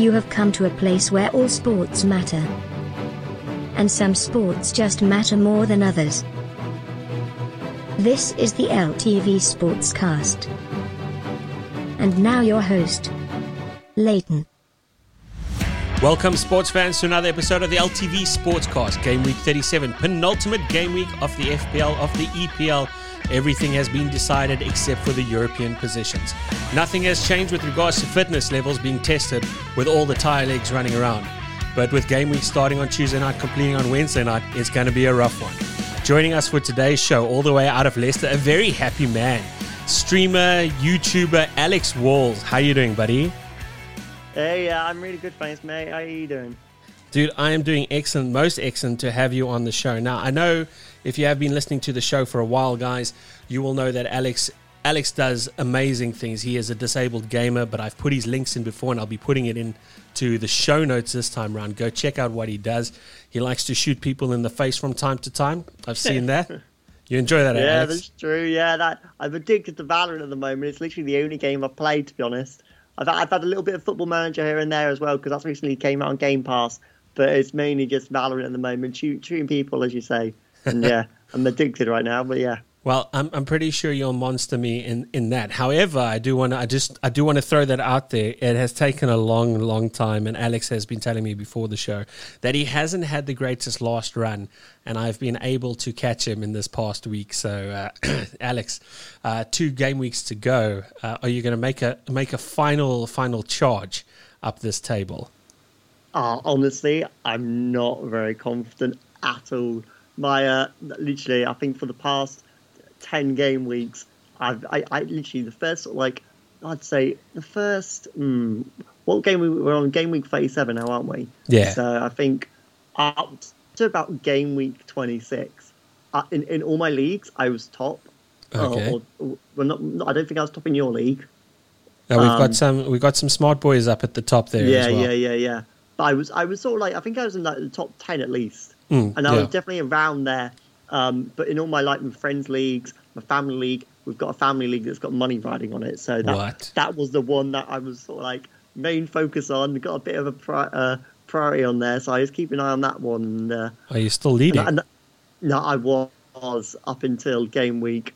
You have come to a place where all sports matter. And some sports just matter more than others. This is the LTV Sportscast. And now your host, Leighton. Welcome, sports fans, to another episode of the LTV Sportscast, Game Week 37, penultimate game week of the FPL, of the EPL. Everything has been decided except for the European positions. Nothing has changed with regards to fitness levels being tested with all the tire legs running around. But with game week starting on Tuesday night, completing on Wednesday night, it's going to be a rough one. Joining us for today's show, all the way out of Leicester, a very happy man, streamer, YouTuber Alex Walls. How you doing, buddy? Hey, yeah, I'm really good, thanks, mate. How are you doing? Dude, I am doing excellent, most excellent to have you on the show. Now, I know if you have been listening to the show for a while, guys, you will know that Alex Alex does amazing things. He is a disabled gamer, but I've put his links in before and I'll be putting it in to the show notes this time around. Go check out what he does. He likes to shoot people in the face from time to time. I've seen that. You enjoy that, yeah, Alex? Yeah, that's true. Yeah, that I'm addicted to Valorant at the moment. It's literally the only game I've played, to be honest. I've, I've had a little bit of Football Manager here and there as well because that's recently came out on Game Pass. But it's mainly just Valorant at the moment, shooting people, as you say. And yeah, I'm addicted right now. But yeah, Well, I'm I'm pretty sure you'll monster me in, in that. However, I do want to I just I do want to throw that out there. It has taken a long, long time, and Alex has been telling me before the show that he hasn't had the greatest last run, and I've been able to catch him in this past week. So, uh, Alex, uh, two game weeks to go. Uh, are you going to make a make a final final charge up this table? uh, honestly, I'm not very confident at all. My uh, literally, I think for the past ten game weeks, I've I, I literally the first like I'd say the first. Mm, what game we we're on game week thirty seven now, aren't we? Yeah. So I think up to about game week twenty six, uh, in in all my leagues, I was top. Okay. Or, or, well, not, not- I don't think I was top in your league. Uh, we've Um, got some we've got some smart boys up at the top there yeah, as well. yeah, yeah, yeah. But I was, I was sort of like, I think I was in like the top ten at least, Mm, and I yeah. was definitely around there. Um, but in all my like my friends leagues, my family league, we've got a family league that's got money riding on it. So that What? that was the one that I was sort of like main focus on. Got a bit of a pri- uh, priority on there, so I was keeping an eye on that one. And, uh, Are you still leading? and, no, I was up until game week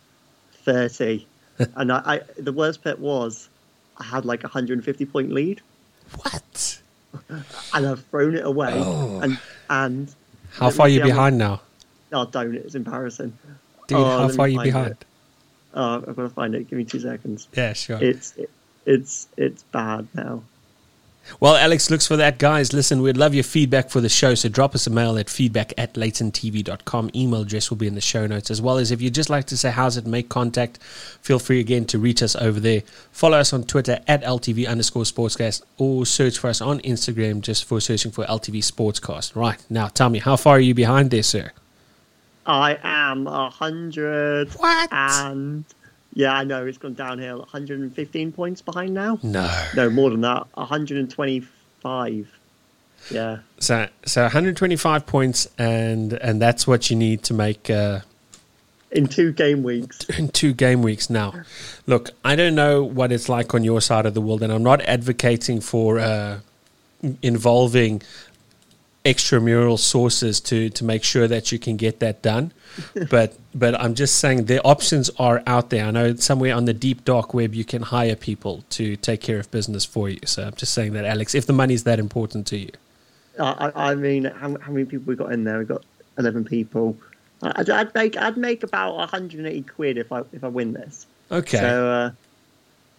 thirty, and I, I the worst bit was I had like a hundred and fifty point lead what? and I've thrown it away. Oh. And and How far are you see how many- behind now? oh, don't! It's embarrassing. Dude, Oh, how far are you behind? it. Oh, I've got to find it. Give me two seconds. Yeah, sure. It's it, it's it's bad now. well, Alex looks for that. Guys, listen, we'd love your feedback for the show. So drop us a mail at feedback at laytontv.com. Email address will be in the show notes as well as if you'd just like to say how's it, make contact, feel free again to reach us over there. Follow us on Twitter at LTV underscore sportscast or search for us on Instagram just for searching for LTV Sportscast. Right, now tell me, how far are you behind there, sir? I am a hundred What? and yeah, I know it's gone downhill. 115 points behind now. No. No, more than that. 125. Yeah. So, so 125 points, and and that's what you need to make. Uh, In two game weeks. in two game weeks now. Look, I don't know what it's like on your side of the world, and I'm not advocating for uh, involving extramural sources to to make sure that you can get that done. but but I'm just saying the options are out there. I know somewhere on the deep dark web you can hire people to take care of business for you. So I'm just saying that, Alex, if the money's that important to you. I, I mean, how, how many people we got in there? We got 11 people. I'd, I'd make I'd make about 180 quid if I if I win this. Okay. So, uh,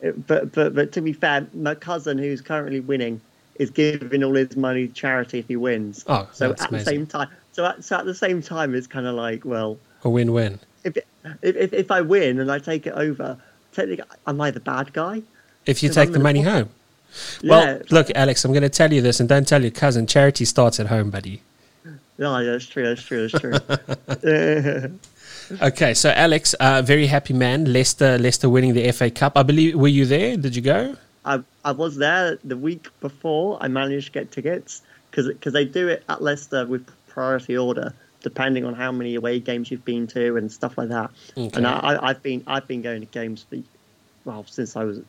it- but but but to be fair, my cousin who's currently winning is giving all his money to charity if he wins. Oh, so at the same time, so at, so at the same time, it's kind of like, well, A win-win. if, if if if I win and I take it over, technically, am I the bad guy? If you take I'm the money home. Well, Yeah. look, Alex, I'm going to tell you this, and don't tell your cousin. Charity starts at home, buddy. No, that's true. That's true. That's true. Okay, so Alex, uh, very happy man. Leicester, Leicester winning the FA Cup. I believe. Were you there? Did you go? I I was there the week before. I managed to get tickets because they do it at Leicester with priority order, depending on how many away games you've been to and stuff like that. Okay. And I, I've been I've been going to games for well since I was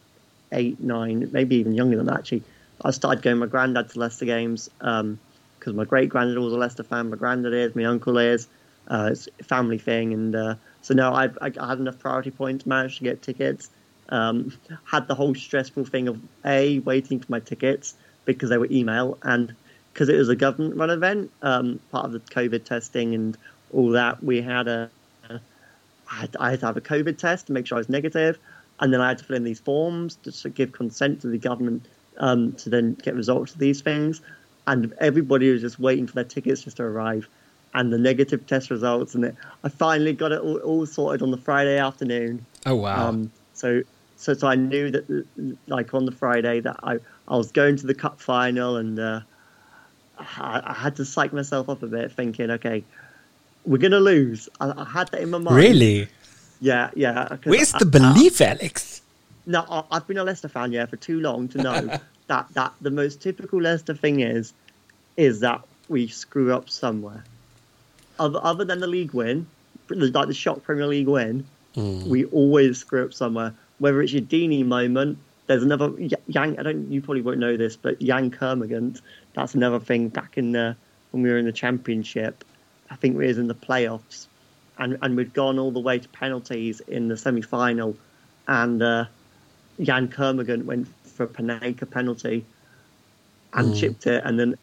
eight, nine, maybe even younger than that actually. I started going with my granddad to Leicester games because my great granddad was a Leicester fan. My granddad is, my uncle is. Uh, it's a family thing, and uh, so now I, I had enough priority points, managed to get tickets. Um, had the whole stressful thing of a waiting for my tickets because they were email and because it was a government run event, um, part of the COVID testing and all that. We had a, I, had, I had to have a COVID test to make sure I was negative, and then I had to fill in these forms to give consent to the government um, to then get results of these things. And everybody was just waiting for their tickets just to arrive and the negative test results. And it, I finally got it all, all, sorted on the Friday afternoon. Oh, wow. Um, so, so, so I knew that, like on the Friday, that I, I was going to the cup final and uh, I, I, had to psych myself up a bit, thinking, okay, we're going to lose. I, I, had that in my mind. Really? Yeah, yeah. Where's the belief, Alex? No, I, have been a Leicester fan, yeah, for too long to know that that the most typical Leicester thing is is that we screw up somewhere. Other, other than the league win, like the shock Premier League win, mm. we always screw up somewhere. Whether it's your Deeney moment, there's another Yann. I don't. You probably won't know this, but Yann Kermorgant. That's another thing. Back in the when we were in the Championship, I think we was in the playoffs, and and we'd gone all the way to penalties in the semi final, and uh, Yann Kermorgant went for a Panenka penalty and mm. chipped it, and then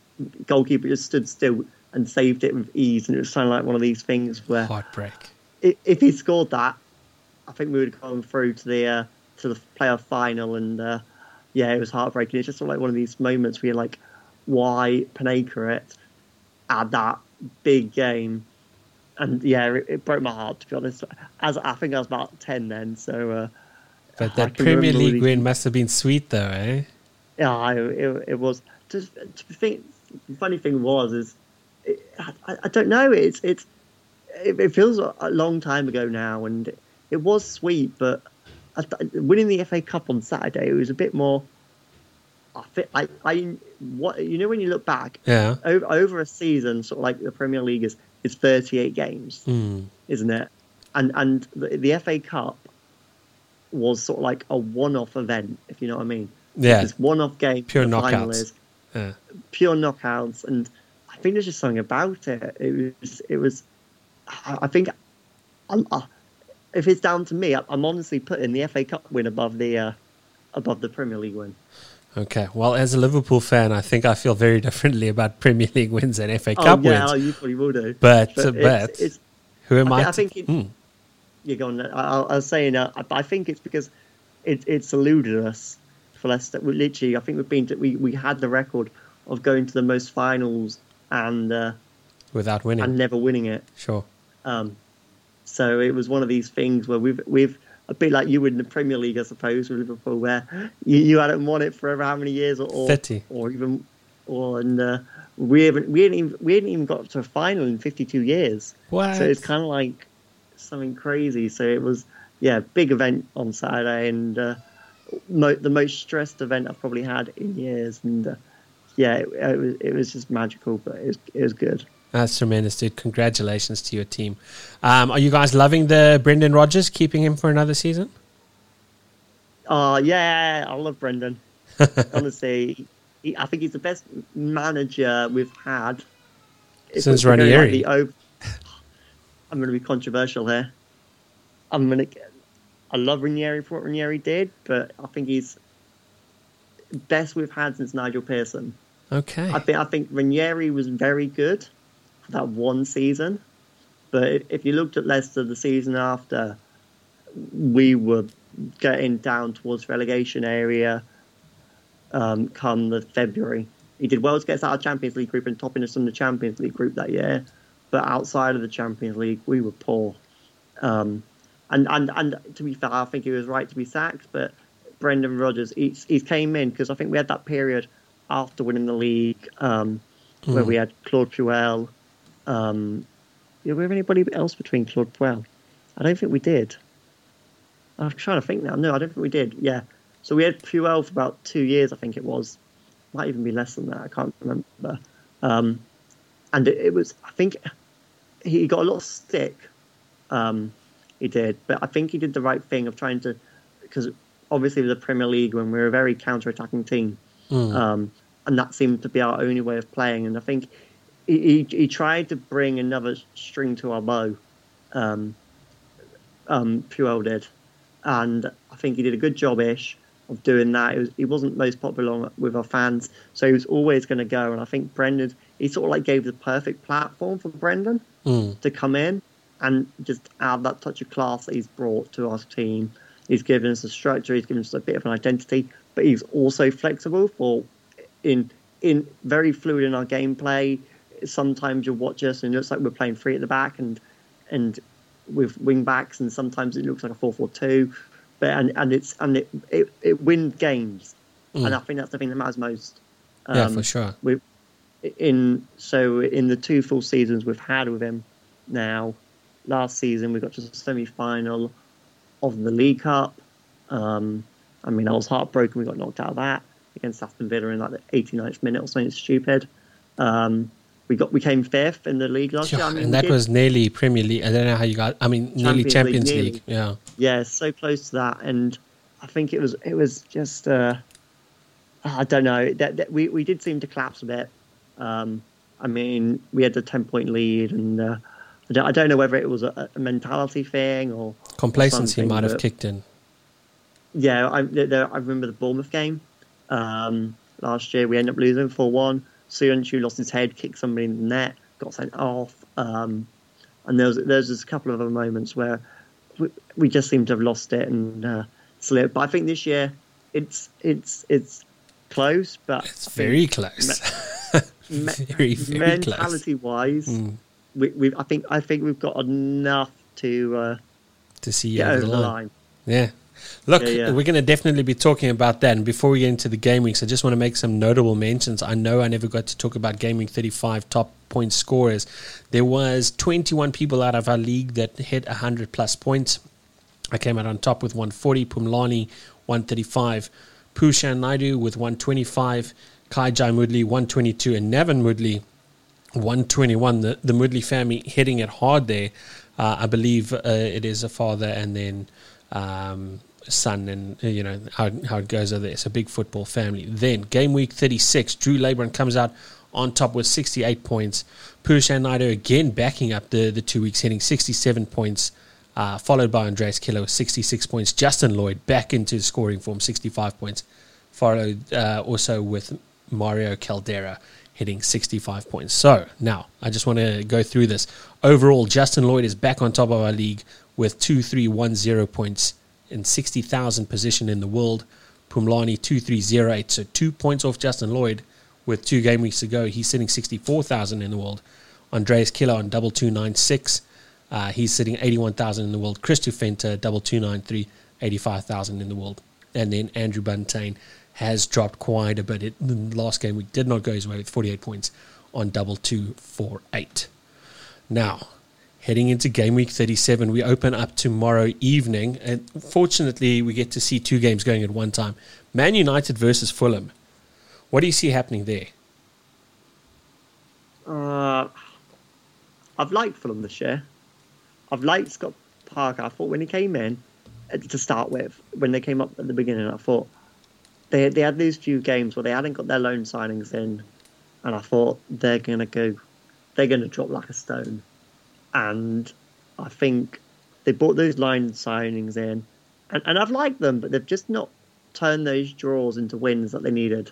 goalkeeper just stood still and saved it with ease. And it was kind of like one of these things where heartbreak. If he scored that, I think we would have gone through to the uh, to the playoff final, and uh, yeah, it was heartbreaking. It's just sort of like one of these moments where you're like, why Panenka it at that big game? And yeah, it, it, broke my heart to be honest. As I think I was about ten then, so. Uh, but that Premier League win must have been sweet, though, eh? Yeah, it, it was. Just to think, the funny thing was is, it, I, I, don't know. It's it's it, it, feels a long time ago now, and it was sweet, but winning the FA Cup on Saturday it was a bit more. I, I, I what you know when you look back, yeah, over, over a season, sort of like the Premier League is is thirty eight games, mm. isn't it? And and the, the FA Cup was sort of like a one-off event, if you know what I mean. Yeah, it's one-off game. Pure knockouts. Yeah. Pure knockouts, and I think there's just something about it. It was. It was. I think. I'm, uh, if it's down to me, I'm honestly putting the FA Cup win above the uh, above the Premier League win. Okay, well, as a Liverpool fan, I think I feel very differently about Premier League wins and FA oh, Cup yeah, wins. Yeah, you probably will do. But, but, but it's, it's, who am I? I, I think it, mm you're going. I, I was saying, uh, I, I think it's because it, it's eluded us for Leicester. We literally, I think we've been to, we we had the record of going to the most finals and uh, without winning and never winning it. Sure. Um, so it was one of these things where we've we've a bit like you would in the Premier League, I suppose, with Liverpool, where you, you hadn't won it for how many years or, or thirty or even or and uh, we haven't we hadn't even we hadn't even got to a final in fifty two years. What? So it's kind of like something crazy. So it was, yeah, big event on Saturday and uh, mo- the most stressed event I've probably had in years. And uh, yeah, it, it, was it was just magical, but it was it was good. That's tremendous, dude. Congratulations to your team. Um, are you guys loving the Brendan Rodgers, keeping him for another season? Oh, uh, yeah, I love Brendan. Honestly, he, I think he's the best manager we've had. Since Ranieri. I'm going to be controversial here. I'm going to. I love Ranieri for what Ranieri did, but I think he's best we've had since Nigel Pearson. Okay. I think I think Ranieri was very good for that one season, but if you looked at Leicester the season after, we were getting down towards relegation area. Um, come the February, he did well to get us out of Champions League group and topping us in the Champions League group that year but outside of the Champions League, we were poor. Um, and, and and to be fair, I think he was right to be sacked. But Brendan Rodgers, he's, he came in because I think we had that period after winning the league um, mm. where we had Claude Puel. Um, did we have anybody else between Claude Puel? I don't think we did. I'm trying to think now. No, I don't think we did. Yeah. So we had Puel for about two years, I think it was. Might even be less than that. I can't remember. Um, and it, it was, I think, he got a lot of stick. Um, he did, but I think he did the right thing of trying to, because obviously with the Premier League, when we're a very counter-attacking team, um, and that seemed to be our only way of playing. And I think he, he, he tried to bring another string to our bow. Um, um, Puel did, and I think he did a good job ish of doing that. It was, he wasn't most popular with our fans, so he was always going to go. And I think Brendan, he sort of like gave the perfect platform for Brendan Mm. to come in and just add that touch of class that he's brought to our team. He's given us a structure, he's given us a bit of an identity, but he's also flexible for in in very fluid in our gameplay. Sometimes you'll watch us and it looks like we're playing three at the back and and with wing backs, and sometimes it looks like a four four two. But and, and it's and it, it, it wins games, and I think that's the thing that matters most. yeah, Um, for sure. we in so in the two full seasons we've had with him now last season we got to the semi-final of the league cup um i mean i was heartbroken we got knocked out of that against aston villa in like the 89th minute or something stupid um we got we came fifth in the league last year I mean, and that was nearly Premier League. I don't know how you got. I mean, nearly Champions Champions League, League. Yeah. yeah, so close to that, and I think it was it was just uh, I don't know that, that we we did seem to collapse a bit. Um, I mean, we had the ten point lead, and uh, I, don't, I don't know whether it was a, a mentality thing or Complacency something, might have but- kicked in. yeah. I, I remember the Bournemouth game um, last year. We ended up losing four one. Söyüncü lost his head, kicked somebody in the net, got sent off, um, and there's just a couple of other moments where we, we just seem to have lost it and uh, slipped. But I think this year it's it's it's close, but It's very close. me- very, very close. mentality wise, Mm. we, we I think I think we've got enough to uh, To see over over the the line. line. Yeah. Look, Yeah, yeah. we're going to definitely be talking about that. And before we get into the game weeks, I just want to make some notable mentions. I know I never got to talk about Game Week 35 top point scorers. There was 21 people out of our league that hit 100 plus points. I came out on top with 140, Pumlani 135, Pushan Naidu with 125, Kai Jai Mudley 122, and Nevin Mudley 121. The, the Mudley family hitting it hard there. Uh, I believe uh, it is a father and then um, son, and uh, you know how, how it goes over there. It's a big football family. Then game week 36, Drew Labron comes out on top with 68 points. Pushan Naidu again backing up the, the two weeks, hitting 67 points. Uh, followed by Andreas Killer with 66 points. Justin Lloyd back into scoring form, 65 points. Followed uh, also with Mario Caldera hitting 65 points. So now I just want to go through this. Overall, Justin Lloyd is back on top of our league with 2310 points in 60,000 position in the world. Pumlani 2308, so two points off Justin Lloyd with two game weeks to go. He's sitting 64,000 in the world. Andreas Killer on double 296. Uh, he's sitting 81,000 in the world. Chris Fenter, double 293, 85,000 in the world. And then Andrew Buntain has dropped quite a bit. It, the last game we did not go his way with 48 points on double 248. Now, heading into game week 37, we open up tomorrow evening. And fortunately, we get to see two games going at one time Man United versus Fulham. What do you see happening there? Uh, I've liked Fulham this year. I've liked Scott Parker. I thought when he came in to start with, when they came up at the beginning, I thought they they had these few games where they hadn't got their loan signings in, and I thought they're gonna go, they're gonna drop like a stone, and I think they brought those line signings in, and, and I've liked them, but they've just not turned those draws into wins that they needed.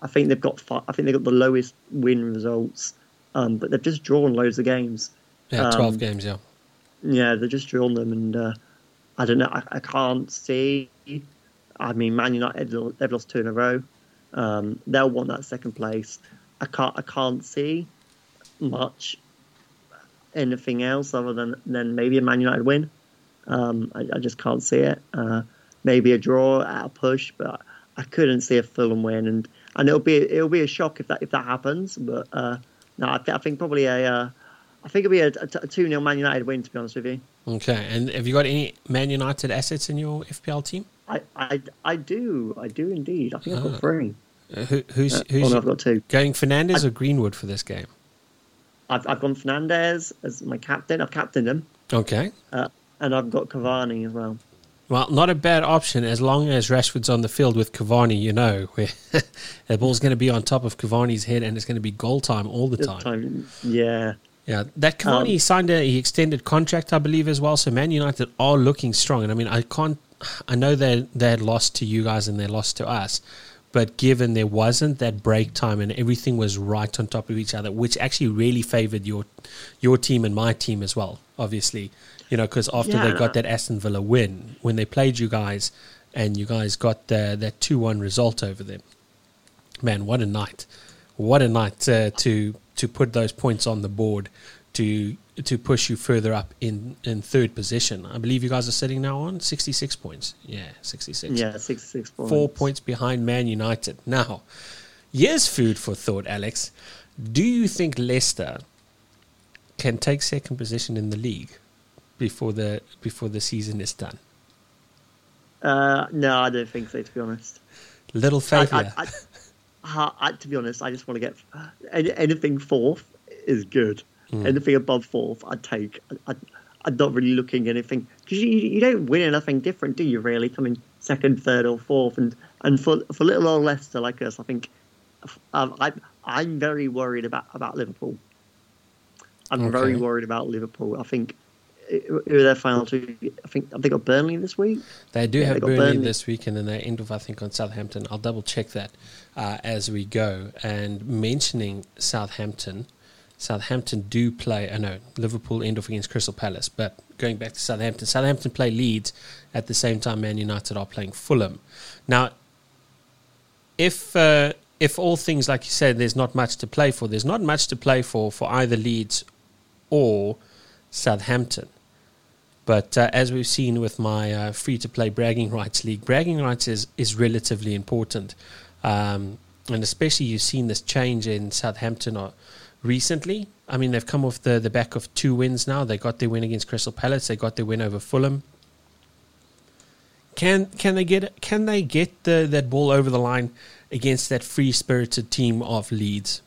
I think they've got fi- I think they've got the lowest win results, um, but they've just drawn loads of games. Yeah, 12 Um, games, yeah. Yeah, they're just drawn them, and uh, I don't know. I, I can't see. I mean, Man United they've lost two in a row. Um, they'll want that second place. I can't. I can't see much anything else other than than maybe a Man United win. Um, I, I just can't see it. Uh, maybe a draw at a push, but I couldn't see a Fulham win, and and it'll be it'll be a shock if that if that happens. But uh, no, I, th- I think probably a. Uh, I think it'll be a, a, 2 0 Man United win, to be honest with you. Okay, and have you got any Man United assets in your FPL team? I, I, I do. I do indeed. I think I've Ah. got three. Uh, who, who's Uh, who's oh, no, I've got two. going Fernandes or Greenwood for this game? I've, I've gone Fernandes as my captain. I've captained him. Okay, Uh, and I've got Cavani as well. Well, not a bad option as long as Rashford's on the field with Cavani, you know, where the ball's going to be on top of Cavani's head and it's going to be goal time all the time. time. Yeah. Yeah, that Cavani Um, signed a he extended contract, I believe, as well. So Man United are looking strong, and I mean, I can't. I know they they had lost to you guys and they lost to us, but given there wasn't that break time and everything was right on top of each other, which actually really favoured your your team and my team as well. Obviously, you know, because after they got that Aston Villa win, when they played you guys, and you guys got the, that two one result over them, man, what a night! What a night uh, to to put those points on the board to to push you further up in, in third position. I believe you guys are sitting now on sixty six points. Yeah, sixty six. Yeah, 66 points. Four points behind Man United. Now, here's food for thought, Alex. Do you think Leicester can take second position in the league before the before the season is done? Uh, no, I don't think so, to be honest. Little faith I. I, I, I- to be honest, I just want to get anything fourth is good. Hmm. Anything above fourth, I'd take. I, I'm not really looking anything because you, you don't win anything different, do you? Really, coming second, third, or fourth, and and for for little old Leicester like us, I think um, I'm I'm very worried about about Liverpool. I'm very worried about Liverpool. I think who are their final two? I think have they got Burnley this week? They do Yeah, have they Burnley, Burnley. this week, and then they end off, I think, on Southampton. I'll double check that uh, as we go. And mentioning Southampton, Southampton do play. I know Liverpool end off against Crystal Palace, but going back to Southampton, Southampton play Leeds at the same time. Man United are playing Fulham. Now, if uh, if all things like you said, there's not much to play for. There's not much to play for for either Leeds or Southampton. But uh, as we've seen with my uh, free to play bragging rights league, bragging rights is, is relatively important. Um, and especially you've seen this change in Southampton or recently. I mean, they've come off the, the back of two wins now. They got their win against Crystal Palace, they got their win over Fulham. Can can they get can they get the, that ball over the line against that free spirited team of Leeds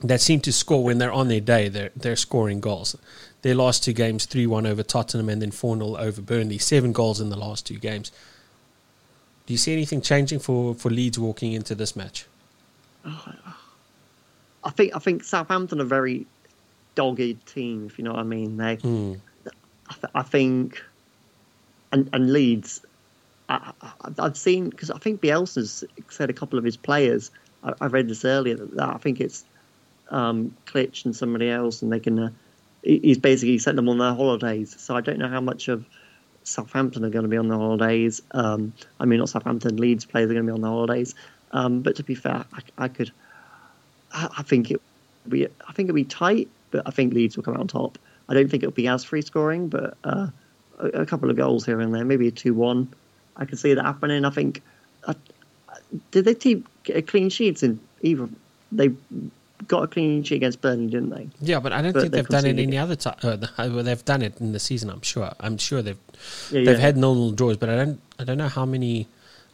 that seem to score when they're on their day? They're they're scoring goals. Their last two games, three one over Tottenham and then four 0 over Burnley. Seven goals in the last two games. Do you see anything changing for, for Leeds walking into this match? Oh, I think I think Southampton are a very dogged team, if you know what I mean. They, Hmm. I, th- I think, and and Leeds, I, I've seen because I think Bielsa's said a couple of his players. I, I read this earlier that, that I think it's um, Klich and somebody else, and they can. Uh, he- he's basically sent them on their holidays. So I don't know how much of Southampton are going to be on the holidays. Um, I mean, not Southampton. Leeds players are going to be on the holidays. Um, but to be fair, I, I could. I, I think it be. I think it'll be tight, but I think Leeds will come out on top. I don't think it'll be as free scoring, but uh, a, a couple of goals here and there, maybe a two-one. I can see that happening. I think. Uh, did they keep clean sheets in either? They got a clean sheet against Burnley, didn't they? Yeah, but I don't But think they they've done it any other time. Uh, uh, they've done it in the season. I'm sure. I'm sure they've Yeah, they've yeah. had nil draws, but I don't I don't know how many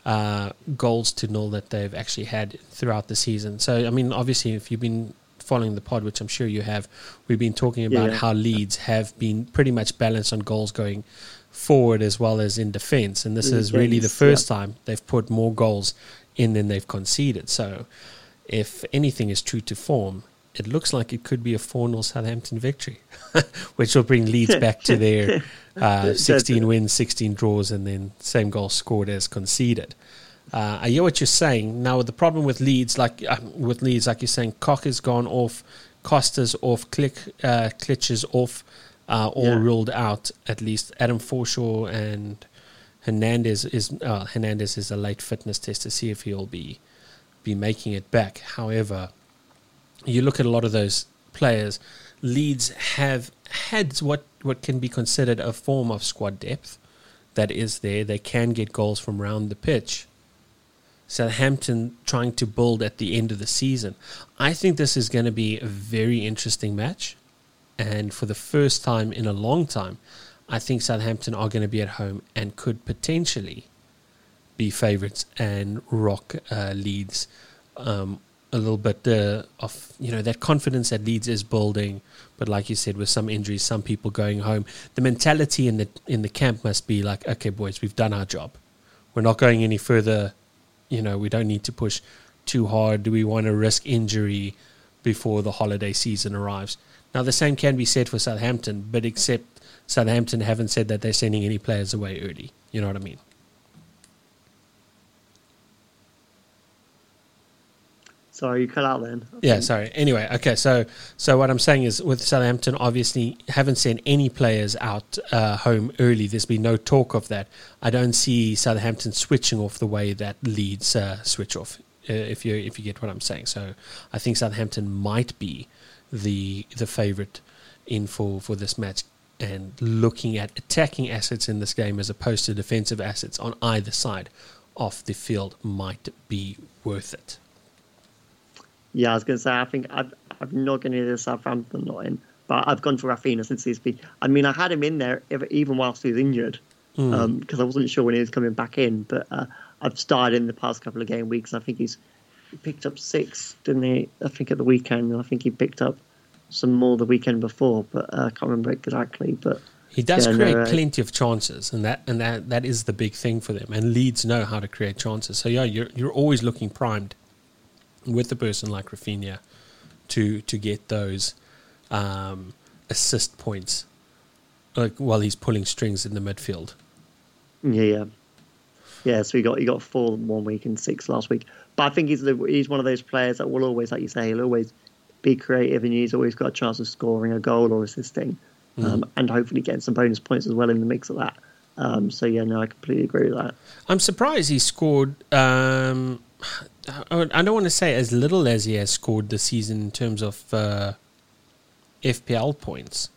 uh, goals to nil that they've actually had throughout the season. So I mean, obviously, if you've been following the pod, which I'm sure you have, we've been talking about Yeah. how Leeds have been pretty much balanced on goals going forward as well as in defence, and this In is really the first yeah. time they've put more goals in than they've conceded. So, if anything is true to form, it looks like it could be a 4 0 Southampton victory, which will bring Leeds back to their uh, 16 wins, 16 draws, and then same goal scored as conceded. Uh, I hear what you're saying. Now, the problem with Leeds, like uh, with Leeds, like you're saying, Koch has gone off, Costa's off, Klich, uh, Klich is off, uh, all Yeah. ruled out at least. Adam Forshaw and Hernandez is uh, Hernandez is a late fitness test to see if he'll be be making it back. However, you look at a lot of those players, Leeds have had what, what can be considered a form of squad depth that is there. They can get goals from round the pitch. Southampton trying to build at the end of the season. I think this is going to be a very interesting match. And for the first time in a long time, I think Southampton are going to be at home and could potentially be favourites and rock uh, Leeds um, a little bit uh, of you know that confidence that Leeds is building. But like you said, with some injuries, some people going home, the mentality in the in the camp must be like, okay, boys, we've done our job. We're not going any further. You know, we don't need to push too hard. Do we want to risk injury before the holiday season arrives? Now, the same can be said for Southampton, but except Southampton haven't said that they're sending any players away early. You know what I mean? Sorry, you cut out then. Yeah, sorry. Anyway, okay. So, so what I'm saying is, with Southampton, obviously haven't sent any players out uh, home early. There's been no talk of that. I don't see Southampton switching off the way that Leeds uh, switch off. Uh, if you if you get what I'm saying, so I think Southampton might be the the favourite in for for this match. And looking at attacking assets in this game as opposed to defensive assets on either side of the field might be worth it. Yeah, I was going to say, I think I've, I've not going to the Southampton not in, but I've gone for Raphinha since he's been. I mean, I had him in there even whilst he was injured because mm. um, I wasn't sure when he was coming back in, but uh, I've started in the past couple of game weeks. I think he's he picked up six, didn't he? I think at the weekend, and I think he picked up some more the weekend before, but uh, I can't remember exactly. But he does yeah, create no, uh, plenty of chances, and that and that that is the big thing for them. And Leeds know how to create chances. So yeah, you're you're always looking primed with a person like Raphinha to to get those um, assist points, like while he's pulling strings in the midfield. Yeah, yeah, yeah. So he got he got four one week and six last week. But I think he's the, he's one of those players that will always, like you say, he'll always be creative, and he's always got a chance of scoring a goal or assisting, mm. um, and hopefully getting some bonus points as well in the mix of that. Um, so yeah, no, I completely agree with that. I'm surprised he scored. Um, I don't want to say as little as he has scored this season in terms of uh, FPL points,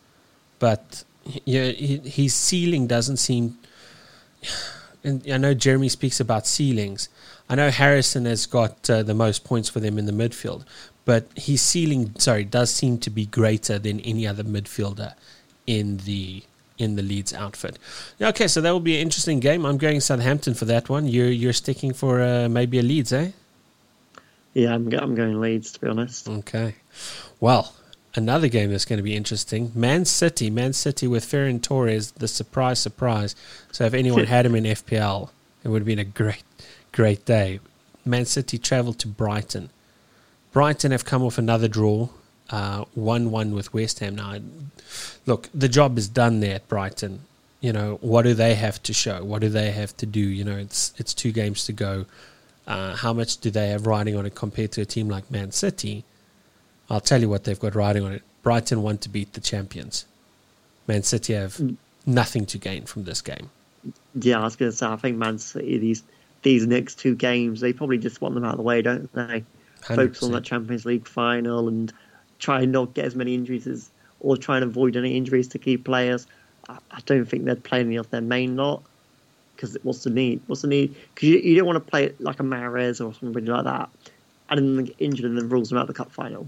but his ceiling doesn't seem. And I know Jeremy speaks about ceilings. I know Harrison has got uh, the most points for them in the midfield, but his ceiling, sorry, does seem to be greater than any other midfielder in the in the Leeds outfit. Okay, so that will be an interesting game. I'm going Southampton for that one. You're you're sticking for uh, maybe a Leeds, eh? Yeah, I'm, I'm going Leeds, to be honest. Okay. Well, another game that's going to be interesting Man City. Man City with Ferran Torres, the surprise, surprise. So if anyone had him in FPL, it would have been a great, great day. Man City travelled to Brighton. Brighton have come off another draw, uh, 1 uh, 1 with West Ham. Now, look, the job is done there at Brighton. You know, what do they have to show? What do they have to do? You know, it's it's two games to go. Uh, how much do they have riding on it compared to a team like Man City? I'll tell you what they've got riding on it. Brighton want to beat the champions. Man City have mm. nothing to gain from this game. Yeah, I was going to say, I think Man City, these these next two games, they probably just want them out of the way, don't they? 100%. Focus on that Champions League final and try and not get as many injuries as, or try and avoid any injuries to key players. I, I don't think they're playing any of their main lot because what's the need? What's the need? Because you, you don't want to play it like a Mahrez or somebody like that, and then get injured and then rules them out the cup final.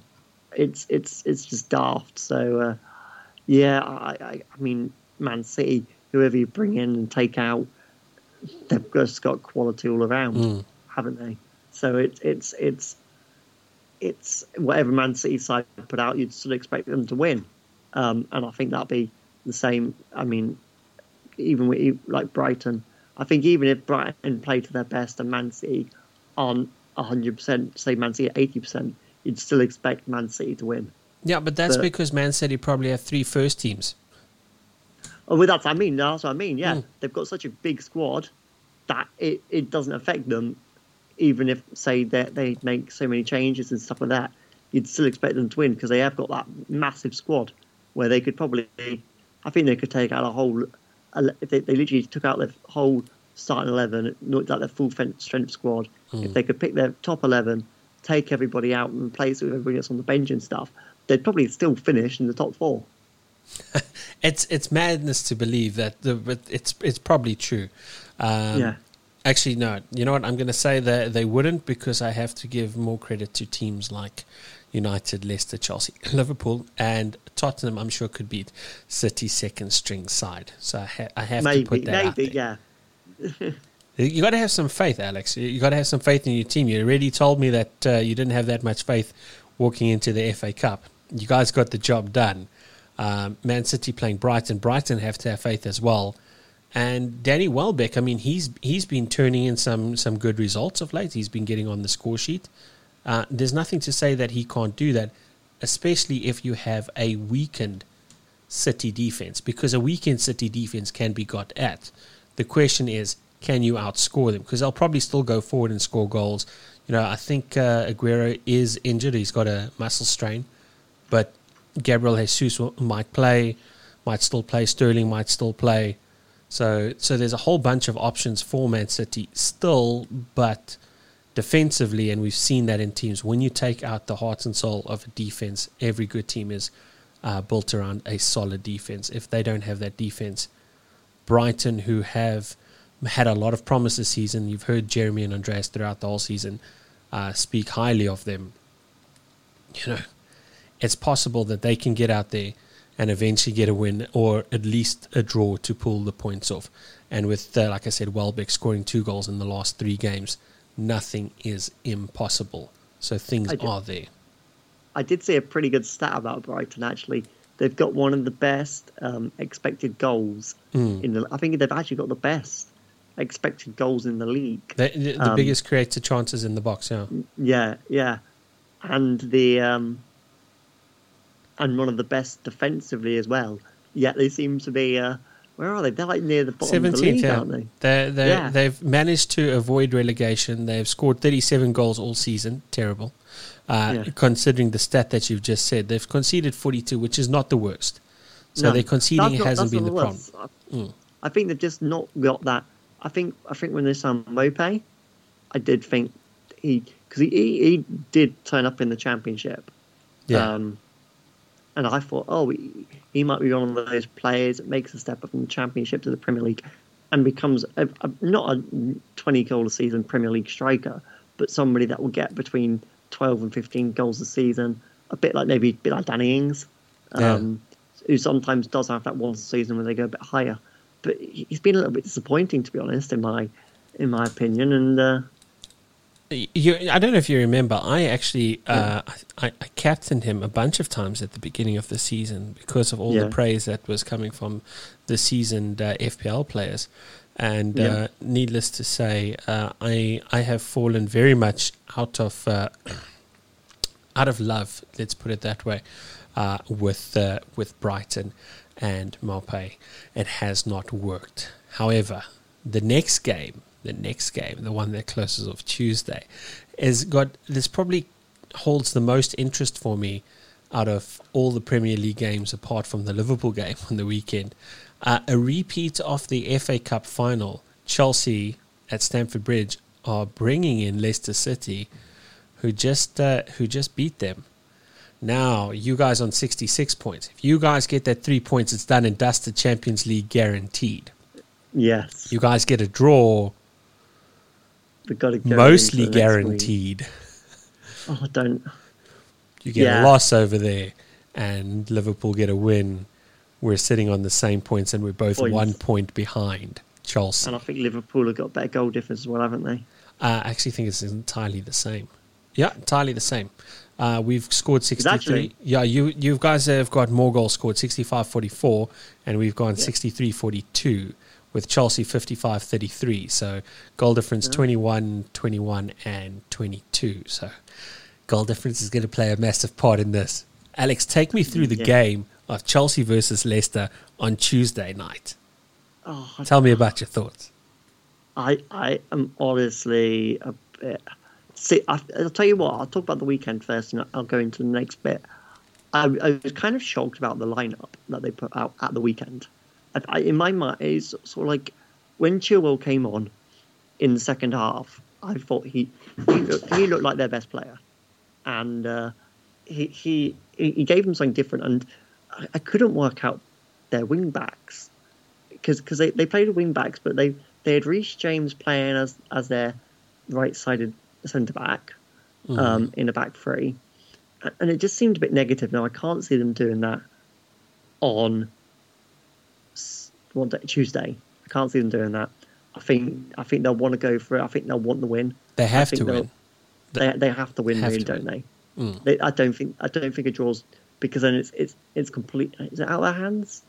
It's it's it's just daft. So uh, yeah, I, I, I mean Man City, whoever you bring in and take out, they've just got quality all around, mm. haven't they? So it's it's it's it's whatever Man City side put out, you'd still expect them to win, um, and I think that'd be the same. I mean, even with like Brighton I think even if Brighton play to their best and Man City on 100%, say Man City at 80%, you'd still expect Man City to win. Yeah, but that's but, because Man City probably have three first teams. Oh, well, that's what I mean. That's what I mean. Yeah, mm. they've got such a big squad that it, it doesn't affect them, even if, say, they, they make so many changes and stuff like that. You'd still expect them to win because they have got that massive squad where they could probably, I think they could take out a whole they, they literally took out their whole starting 11, knocked out their full strength squad, mm. if they could pick their top 11, take everybody out and replace it with everybody else on the bench and stuff, they'd probably still finish in the top four. it's it's madness to believe that, the, but it's it's probably true. Um, yeah. Actually, no. You know what? I'm going to say that they wouldn't because I have to give more credit to teams like United, Leicester, Chelsea, Liverpool, and Tottenham. I'm sure could beat City second string side. So I, ha- I have maybe, to put that maybe, yeah. You got to have some faith, Alex. You got to have some faith in your team. You already told me that uh, you didn't have that much faith walking into the FA Cup. You guys got the job done. Um, Man City playing Brighton. Brighton have to have faith as well. And Danny Welbeck, I mean, he's he's been turning in some some good results of late. He's been getting on the score sheet. Uh, there's nothing to say that he can't do that, especially if you have a weakened City defense, because a weakened City defense can be got at. The question is, can you outscore them? Because they'll probably still go forward and score goals. You know, I think uh, Aguero is injured; he's got a muscle strain, but Gabriel Jesus might play, might still play. Sterling might still play. So, so there's a whole bunch of options for Man City still, but defensively, and we've seen that in teams. When you take out the heart and soul of a defense, every good team is uh, built around a solid defense. If they don't have that defense, Brighton, who have had a lot of promise this season, you've heard Jeremy and Andreas throughout the whole season uh, speak highly of them. You know, it's possible that they can get out there and eventually get a win or at least a draw to pull the points off. And with, uh, like I said, Welbeck scoring two goals in the last three games, nothing is impossible. So things are there. I did see a pretty good stat about Brighton actually. They've got one of the best um, expected goals mm. in the. I think they've actually got the best expected goals in the league. The, the, the um, biggest created chances in the box, yeah. Yeah, yeah, and the um, and one of the best defensively as well. Yet they seem to be. Uh, where are they? They're like near the bottom 17th, of the league, yeah. aren't they? They're, they're, yeah. They've managed to avoid relegation. They've scored 37 goals all season. Terrible. Uh, yeah. Considering the stat that you've just said, they've conceded 42, which is not the worst. So no, their conceding not, hasn't been the, the problem. Mm. I think they've just not got that. I think I think when they signed Maupay, I did think he because he, he, he did turn up in the championship. Yeah. Um, and I thought, oh, he, he might be one of those players that makes a step up from the Championship to the Premier League and becomes a, a, not a 20 goal a season Premier League striker, but somebody that will get between 12 and 15 goals a season, a bit like maybe a bit like Danny Ings, um, yeah. who sometimes does have that one season where they go a bit higher. But he's been a little bit disappointing, to be honest, in my in my opinion. And uh, you, I don't know if you remember. I actually uh, I, I, captained him a bunch of times at the beginning of the season because of all yeah. the praise that was coming from the seasoned uh, FPL players. And yeah. uh, needless to say, uh, I I have fallen very much out of uh, out of love. Let's put it that way. Uh, with with Brighton and Maupay, it has not worked. However, the next game the next game, the one that closes off Tuesday, is got this probably holds the most interest for me out of all the Premier League games, apart from the Liverpool game on the weekend. Uh, a repeat of the FA Cup final. Chelsea at Stamford Bridge are bringing in Leicester City, who just uh, who just beat them. Now you guys on sixty six points. If you guys get that three points, it's done and dusted. Champions League guaranteed. Yes. You guys get a draw mostly guaranteed. Oh, don't. You get yeah. a loss over there, and Liverpool get a win. We're sitting on the same points, and we're both points. one point behind Chelsea. And I think Liverpool have got better goal difference as well, haven't they? Uh, I actually think it's entirely the same. Yeah, entirely the same. Uh, we've scored 63. Yeah, you you guys have got more goals scored, 65-44, and we've gone yeah. 63-42 with Chelsea 55 33. So goal difference yeah. 21, 21, and 22. So goal difference is going to play a massive part in this. Alex, take me through the yeah. game of Chelsea versus Leicester on Tuesday night. Oh, Tell me about your thoughts. I I am honestly a bit. See, I, will tell you what. I'll talk about the weekend first, and I'll go into the next bit. I, I was kind of shocked about the lineup that they put out at the weekend. I, in my mind, it's sort of like when Chilwell came on in the second half, I thought he he looked, he looked like their best player, and uh, he he he gave them something different, and I, I couldn't work out their wing backs because because they, they played wing backs, but they they had Reece James playing as as their right sided centre back mm. um, in a back three, and it just seemed a bit negative. Now I can't see them doing that on day, Tuesday. I can't see them doing that. I think I think they'll want to go for it. I think they'll want the win. They have to win. They they have to win, Have really, to don't win. they? Mm. they? I don't think I don't think it draws because then it's it's it's complete. Is it out of their hands?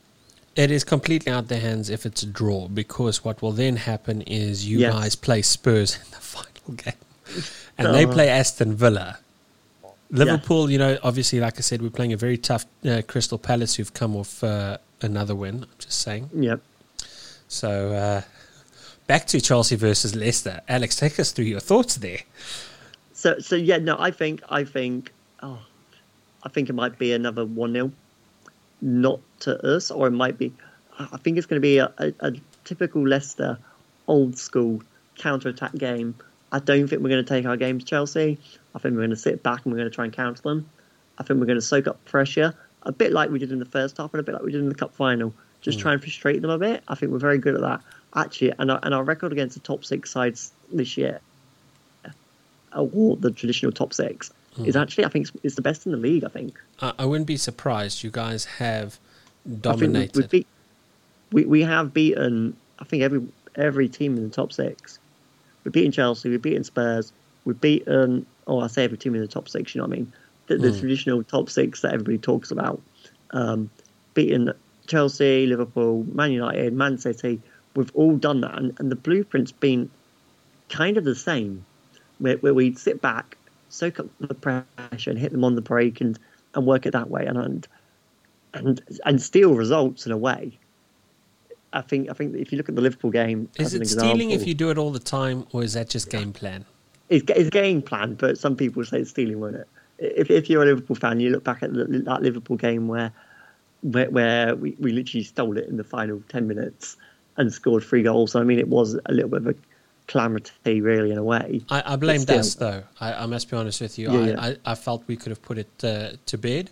It is completely out of their hands if it's a draw because what will then happen is you Yes. guys play Spurs in the final game and they Uh. play Aston Villa. Liverpool, you know, obviously, like I said, we're playing a very tough uh, Crystal Palace who've come off uh, another win. I'm just saying. Yep. So uh, back to Chelsea versus Leicester. Alex, take us through your thoughts there. So so yeah, no, I think I think oh, I think it might be another one 0 not to us, or it might be. I think it's going to be a, a, a typical Leicester, old school counter attack game. I don't think we're going to take our game to Chelsea. I think we're going to sit back and we're going to try and counter them. I think we're going to soak up pressure, a bit like we did in the first half and a bit like we did in the cup final. Just mm. try and frustrate them a bit. I think we're very good at that. Actually, and our, and our record against the top six sides this year, or the traditional top six, is mm. actually I think it's, the best in the league. I think. I, I wouldn't be surprised. You guys have I think we- dominated. We've beat, we we have beaten. I think every every team in the top six. We've beaten Chelsea. We've beaten Spurs. We've beaten. Oh, I say every team in the top six. You know what I mean? The, the Mm. traditional top six that everybody talks about. Um, beaten Chelsea, Liverpool, Man United, Man City. We've all done that, and, and the blueprint's been kind of the same, where, where we sit back, soak up the pressure, and hit them on the break, and, and work it that way, and and and and steal results in a way. I think I think if you look at the Liverpool game, is it stealing if you do it all the time, or is that just game plan? it's, it's game plan, but some people say it's stealing, won't it? If, if you're a Liverpool fan, you look back at the, that Liverpool game where where, where we, we literally stole it in the final 10 minutes and scored three goals. So, I mean, it was a little bit of a calamity, really, in a way. I, I blamed us, though. I, I must be honest with you. Yeah, I, yeah. I, I felt we could have put it uh, to bed.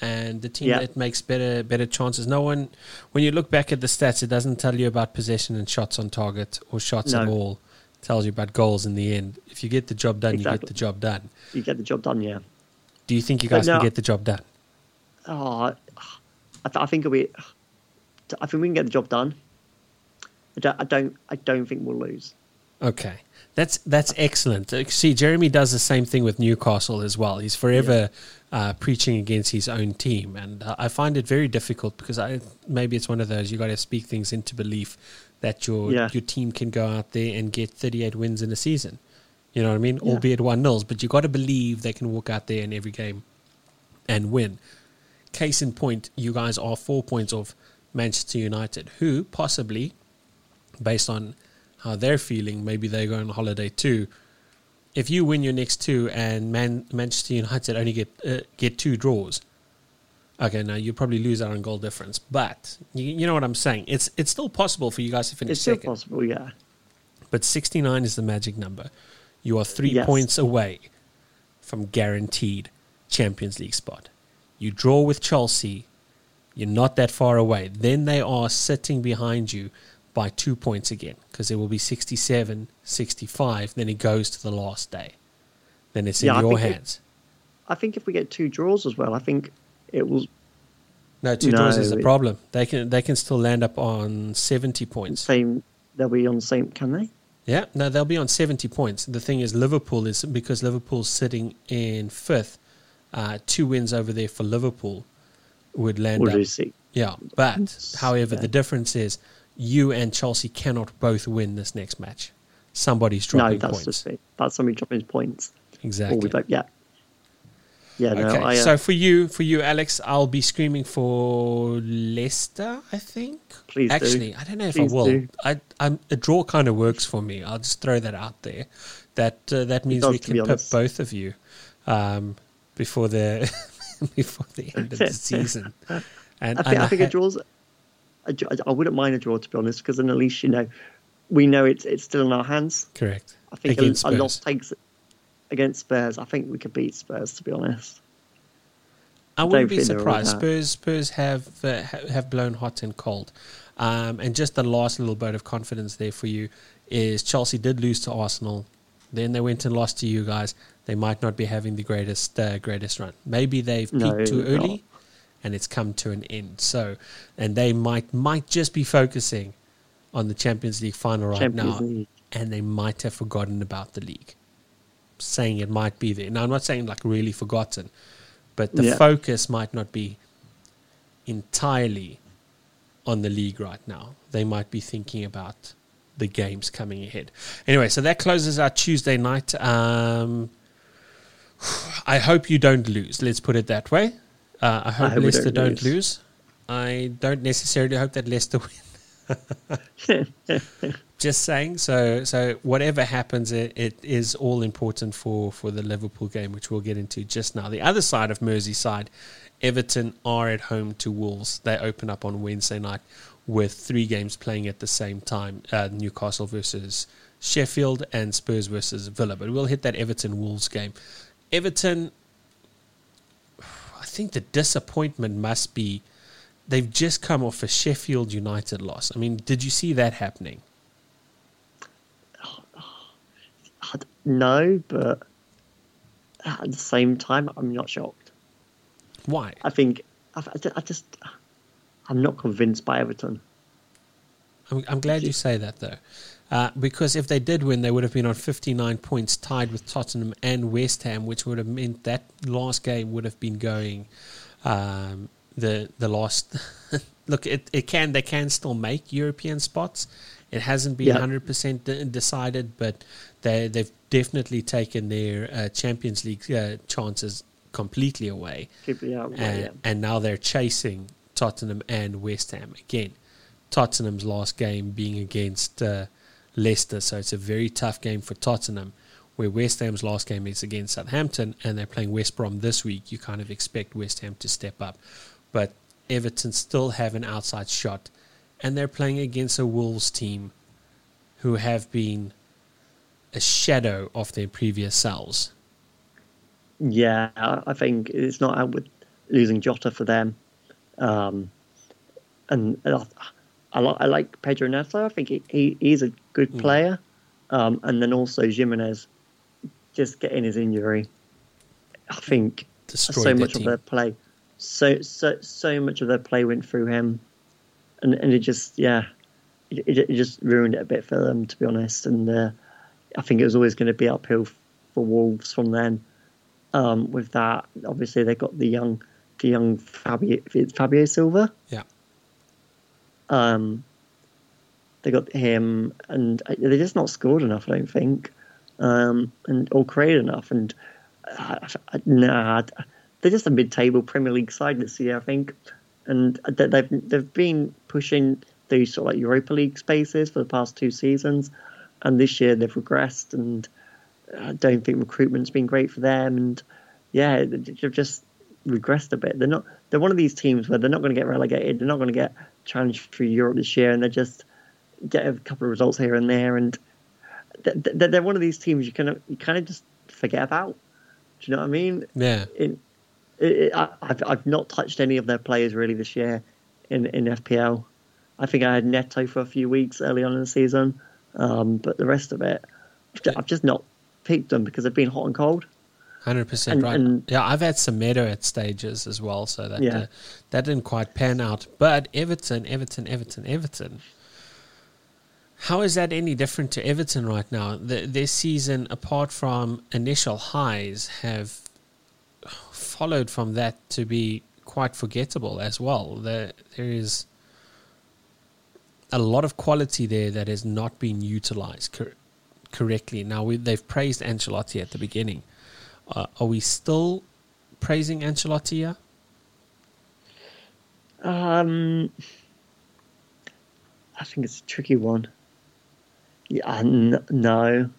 And the team that makes better better chances. No one, when you look back at the stats, it doesn't tell you about possession and shots on target or shots at all. It tells you about goals in the end. If you get the job done, you get the job done. You get the job done, yeah. Do you think you guys no- can get the job done? Oh, I, th- I think we, I think we can get the job done. I don't, I don't, I don't think we'll lose. Okay, that's that's excellent. Uh, See, Jeremy does the same thing with Newcastle as well. He's forever uh, preaching against his own team, and uh, I find it very difficult because I maybe it's one of those you got to speak things into belief that your Yeah. your team can go out there and get 38 wins in a season. You know what I mean? Yeah. Albeit one nils, but you got to believe they can walk out there in every game and win. Case in point, you guys are four points off Manchester United, who possibly, based on how they're feeling, maybe they go on holiday too. If you win your next two and Man- Manchester United only get uh, get two draws, okay, now you probably lose out on goal difference. But you, you know what I'm saying? It's it's still possible for you guys to finish It's still second. possible, yeah. But 69 is the magic number. You are three Yes. points away from guaranteed Champions League spot. You draw with Chelsea, you're not that far away. Then they are sitting behind you by two points again because it will be 67, 65. Then it goes to the last day. Then it's Yeah, in your hands. I think if we get two draws as well, I think it will no, two draws is the problem. They can they can still land up on 70 points. same. They'll be on the same. Can they? Yeah, no, they'll be on 70 points. The thing is, Liverpool is because Liverpool's sitting in fifth, uh, two wins over there for Liverpool would land We'll up. Yeah, but however, Yeah. the difference is you and Chelsea cannot both win this next match. Somebody's dropping No, that's points. just it. That's somebody dropping points. Exactly. both, yeah. Yeah, no, okay, I, uh, so for you, for you, Alex, I'll be screaming for Leicester. I think. Please do. Actually, I don't know if Please I will. do. I, I'm, a draw kind of works for me. I'll just throw that out there. That uh, that means does, we can put both of you um, before the before the end of the season. And, I think, and I think a draw's. A, I wouldn't mind a draw to be honest, because then at least you know, we know it's it's still in our hands. correct. I think Against a, a loss takes it against Spurs. I think we could beat Spurs to be honest. I wouldn't be think they're all surprised. Spurs Spurs have uh, have blown hot and cold. Um, and just the last little bit of confidence there for you is Chelsea did lose to Arsenal. Then they went and lost to you guys. They might not be having the greatest uh, greatest run. Maybe they've peaked No, too early, not. And it's come to an end. So, and they might might just be focusing on the Champions League final right Champions now, League. and they might have forgotten about the league. Saying it might be there. Now, I'm not saying like really forgotten, but the Yeah. focus might not be entirely on the league right now. They might be thinking about the games coming ahead. Anyway, so that closes our Tuesday night. Um, I hope you don't lose. Let's put it that way. Uh, I hope hope Leicester don't don't lose. I don't necessarily hope that Leicester win. Just saying. So, so whatever happens, it, it is all important for for the Liverpool game, which we'll get into just now. The other side of Merseyside, Everton are at home to Wolves. They open up on Wednesday night with three games playing at the same time: uh, Newcastle versus Sheffield and Spurs versus Villa. But we'll hit that Everton Wolves game. Everton, I think the disappointment must be they've just come off a Sheffield United loss. I mean, did you see that happening? No, but at the same time, I'm not shocked. Why? I think I, I I just I'm not convinced by Everton. I'm, I'm glad you say that though, uh, because if they did win, they would have been on 59 points, tied with Tottenham and West Ham, which would have meant that last game would have been going. Um, the the last look, it, it can they can still make European spots. It hasn't been Yeah. 100 percent decided, but they they've definitely taken their uh, Champions League uh, chances completely away. Out, and, yeah. and now they're chasing Tottenham and West Ham again. Tottenham's last game being against uh, Leicester, so it's a very tough game for Tottenham. Where West Ham's last game is against Southampton, and they're playing West Brom this week. You kind of expect West Ham to step up, but Everton still have an outside shot, and they're playing against a Wolves team who have been a shadow of their previous selves. Yeah, I think it's not out with losing Jota for them. Um, and I, li- I like Pedro Neto. I think he, he he's a good Mm. player. Um, and then also Jimenez just getting his injury. I think Destroyed so much team. of their play, so so so much of their play went through him, and and it just yeah, it, it, it just ruined it a bit for them to be honest. And uh, I think it was always going to be uphill for Wolves from then. Um, with that, obviously they got the young the young Fabio Fabio Silva. Yeah. Um, they got him, and uh, they just not scored enough. I don't think, um, and or created enough. And uh, uh, nah, they're just a mid-table Premier League side this year, I think. And they- they've they've been pushing these sort of like Europa League spaces for the past two seasons, and this year they've regressed. And I don't think recruitment's been great for them. And yeah, they've just regressed a bit. They're not. They're one of these teams where they're not going to get relegated. They're not going to get challenged for Europe this year, and they just get a couple of results here and there. And th- th- they're one of these teams you kind of you kind of just forget about. Do you know what I mean? Yeah. It, it, I, I've I've not touched any of their players really this year in in FPL. I think I had Neto for a few weeks early on in the season, um, but the rest of it, I've just not picked them because they've been hot and cold. Hundred percent right. and- yeah, I've had some Meadow at stages as well, so that Yeah. uh, that didn't quite pan out. But Everton, Everton, Everton, Everton. How is that any different to Everton right now? The, their season, apart from initial highs, have followed from that to be quite forgettable as well. There, there is a lot of quality there that has not been utilized cor- correctly. Now we, they've praised Ancelotti at the beginning. Uh, are we still praising Ancelotti here? Um, I think it's a tricky one. Yeah, n- no,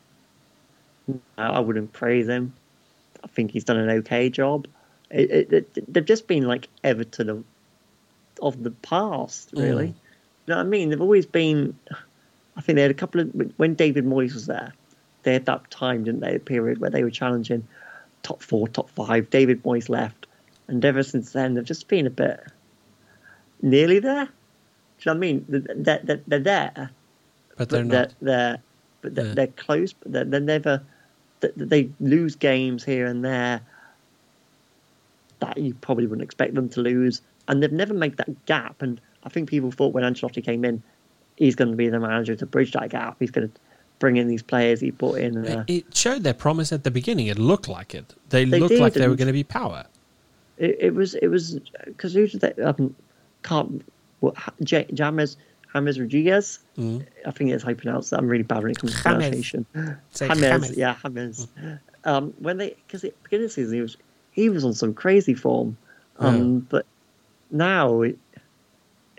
no, I wouldn't praise him. I think he's done an okay job. It, it, it, they've just been like Everton of, of the past, really. Mm. You know what I mean? They've always been. I think they had a couple of when David Moyes was there. They had that time, didn't they? A period where they were challenging top four, top five. David Moyes left, and ever since then they've just been a bit nearly there. Do you know what I mean? They're, they're, they're there, But they're but not. they're, they're but they're, Yeah. they're close. But they're, they're never. They, they lose games here and there that you probably wouldn't expect them to lose, and they've never made that gap. And I think people thought when Ancelotti came in, he's going to be the manager to bridge that gap. He's going to bring in these players he put in. Uh, it showed their promise at the beginning. It looked like it. They, They looked like they were going to be power. it, it was it was because who did they um, can't what J- James James Rodriguez. Mm. I think it's how you pronounce that. I'm really bad when it comes to pronunciation. James, James. yeah, James. Um, when they because at the beginning of the season he was he was on some crazy form, um, but now it,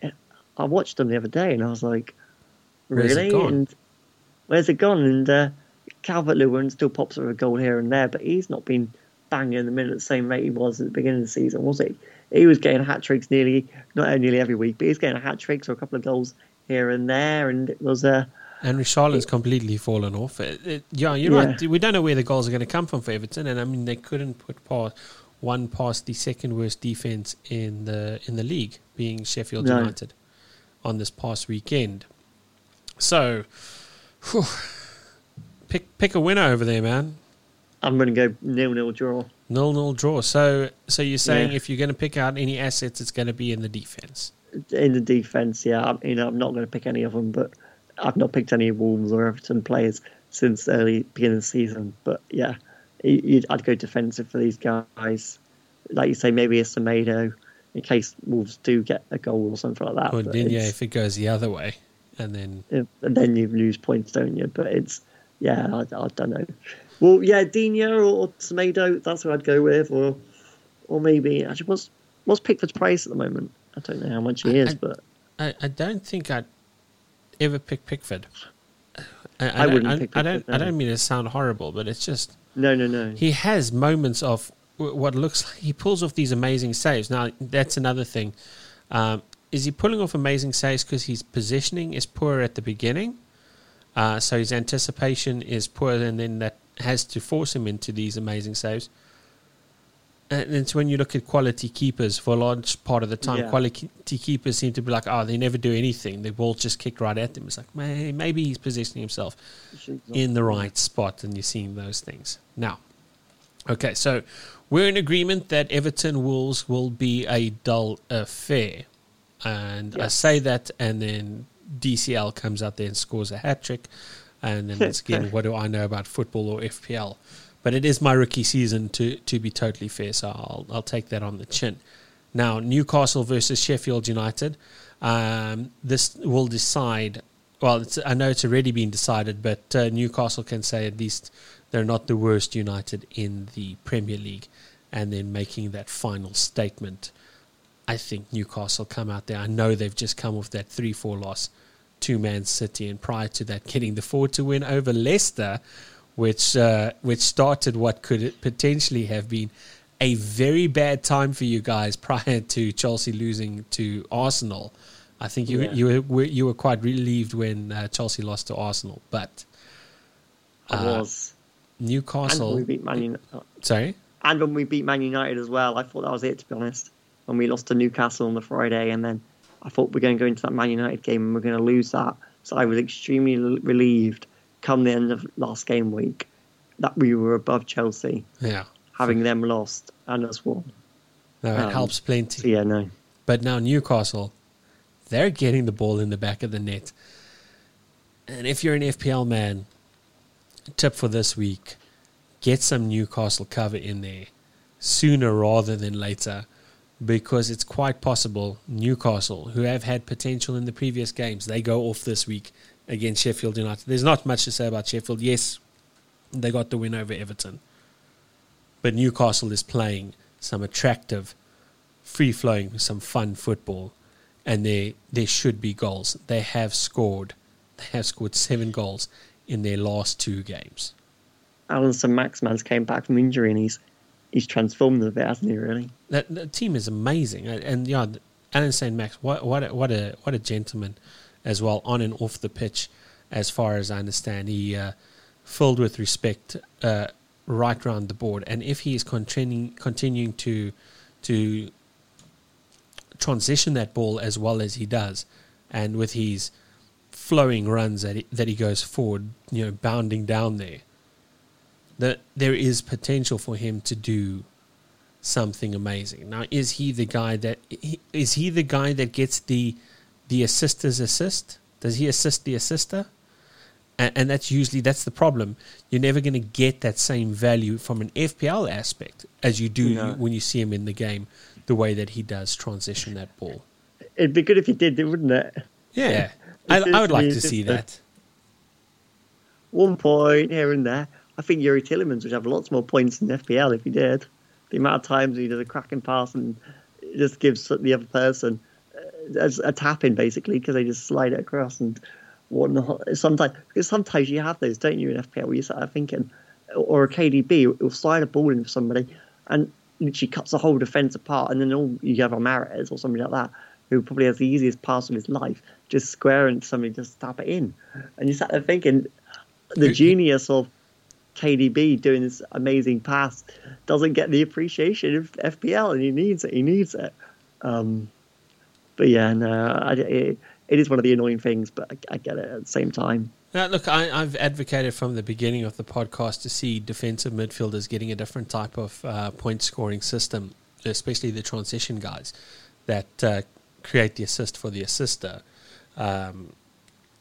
it- I watched him the other day and I was like, really? And where's it gone? And uh, Calvert Lewin still pops up a goal here and there, but he's not been banging the minute at the same rate he was at the beginning of the season, was he? He was getting hat tricks nearly not nearly every week, but he's getting a hat tricks or a couple of goals here and there, and it was uh, And Richarlison's completely fallen off. It, it, yeah, you're Yeah. right. We don't know where the goals are going to come from for Everton, and I mean they couldn't put past one past the second worst defense in the in the league, being Sheffield No. United, on this past weekend. So, whew, pick pick a winner over there, man. I'm going to go nil nil draw. Nil nil draw. So so you're saying Yeah. if you're going to pick out any assets, it's going to be in the defense. in the defense, yeah, I'm, you know, I'm not going to pick any of them, but I've not picked any Wolves or Everton players since early beginning of the season. But yeah, I'd go defensive for these guys. Like you say, maybe a Semedo in case Wolves do get a goal or something like that. Or but yeah, if it goes the other way, and then and then you lose points, don't you? But it's yeah, I, I don't know. Well, yeah, Digne or Semedo, that's what I'd go with, or or maybe actually what's what's Pickford's price at the moment? I don't know how much he I- is, I- but I, I don't think I'd ever pick Pickford. I, I don't- wouldn't I, pick I don't. Pickford, I don't mean to sound horrible, but it's just no, no, no. he has moments of what looks like he pulls off these amazing saves. Now that's another thing. Um, is he pulling off amazing saves because his positioning is poor at the beginning? Uh, so his anticipation is poor, and then that has to force him into these amazing saves. And it's when you look at quality keepers for a large part of the time, Yeah. quality keepers seem to be like, oh, they never do anything. The ball just kicked right at them. It's like, man, maybe he's positioning himself in the right spot, and you're seeing those things. Now, okay, so we're in agreement that Everton Wolves will be a dull affair. And I say that, and then DCL comes out there and scores a hat trick. And then it's again, what do I know about football or FPL? But it is my rookie season to, to be totally fair, so I'll, I'll take that on the chin. Now, Newcastle versus Sheffield United. Um, this will decide. Well, it's, I know it's already been decided, but uh, Newcastle can say at least they're not the worst United in the Premier League, and then making that final statement. I think Newcastle come out there. I know they've just come off that three-four loss to Man City, and prior to that, getting the four to win over Leicester, which uh, which started what could potentially have been a very bad time for you guys prior to Chelsea losing to Arsenal. I think you Yeah. you were- you were quite relieved when uh, Chelsea lost to Arsenal, but I uh, was. And Newcastle. when we beat Man United, Sorry, and when we beat Man United as well, I thought that was it. To be honest, when we lost to Newcastle on the Friday, and then I thought we're going to go into that Man United game and we're going to lose that. So I was extremely relieved come the end of last game week that we were above Chelsea, yeah, having them lost and us won. no, it Um, helps plenty. So yeah, no, But now Newcastle, they're getting the ball in the back of the net. And if you're an FPL man, tip for this week, get some Newcastle cover in there sooner rather than later because it's quite possible Newcastle, who have had potential in the previous games, they go off this week against Sheffield United. There's not much to say about Sheffield. Yes, they got the win over Everton. But Newcastle is playing some attractive free flowing, some fun football, and there there should be goals. They have scored, they have scored seven goals in their last two games. Alan St Maximin's came back from injury and he's he's transformed a bit, hasn't he? Really? That the team is amazing, and, and yeah, Alan Saint Max, what what a, what a what a gentleman, as well on and off the pitch, as far as I understand, he uh, filled with respect uh, right round the board, and if he is continuing continuing to to transition that ball as well as he does, and with his flowing runs that he, that he goes forward, you know, bounding down there, that there is potential for him to do something amazing. Now, is he the guy that he- the guy that gets the the assister's assist Does he assist the assister? And, and that's usually that's the problem. You're never going to get that same value from an FPL aspect as you do No. when you see him in the game, the way that he does transition that ball. It'd be good if he did, wouldn't it? Yeah, I, I would like to see that. One point here and there. I think Youri Tielemans would have lots more points in FPL if he did. The amount of times he does a cracking pass and just gives the other person uh, as a tap in basically because they just slide it across and whatnot. Sometimes because sometimes you have those, don't you, in FPL where you start thinking, or a KDB will slide a ball in for somebody and literally cuts the whole defence apart, and then all you have a Mahrez or somebody like that who probably has the easiest pass of his life, just square into somebody, just tap it in, and you sat there thinking, the genius of KDB doing this amazing pass doesn't get the appreciation of FPL, and he needs it. He needs it. Um, but yeah, no, I, it, it is one of the annoying things, but I, I get it at the same time. Now, look, I, I've advocated from the beginning of the podcast to see defensive midfielders getting a different type of uh, point scoring system, especially the transition guys that uh, create the assist for the assister. Um,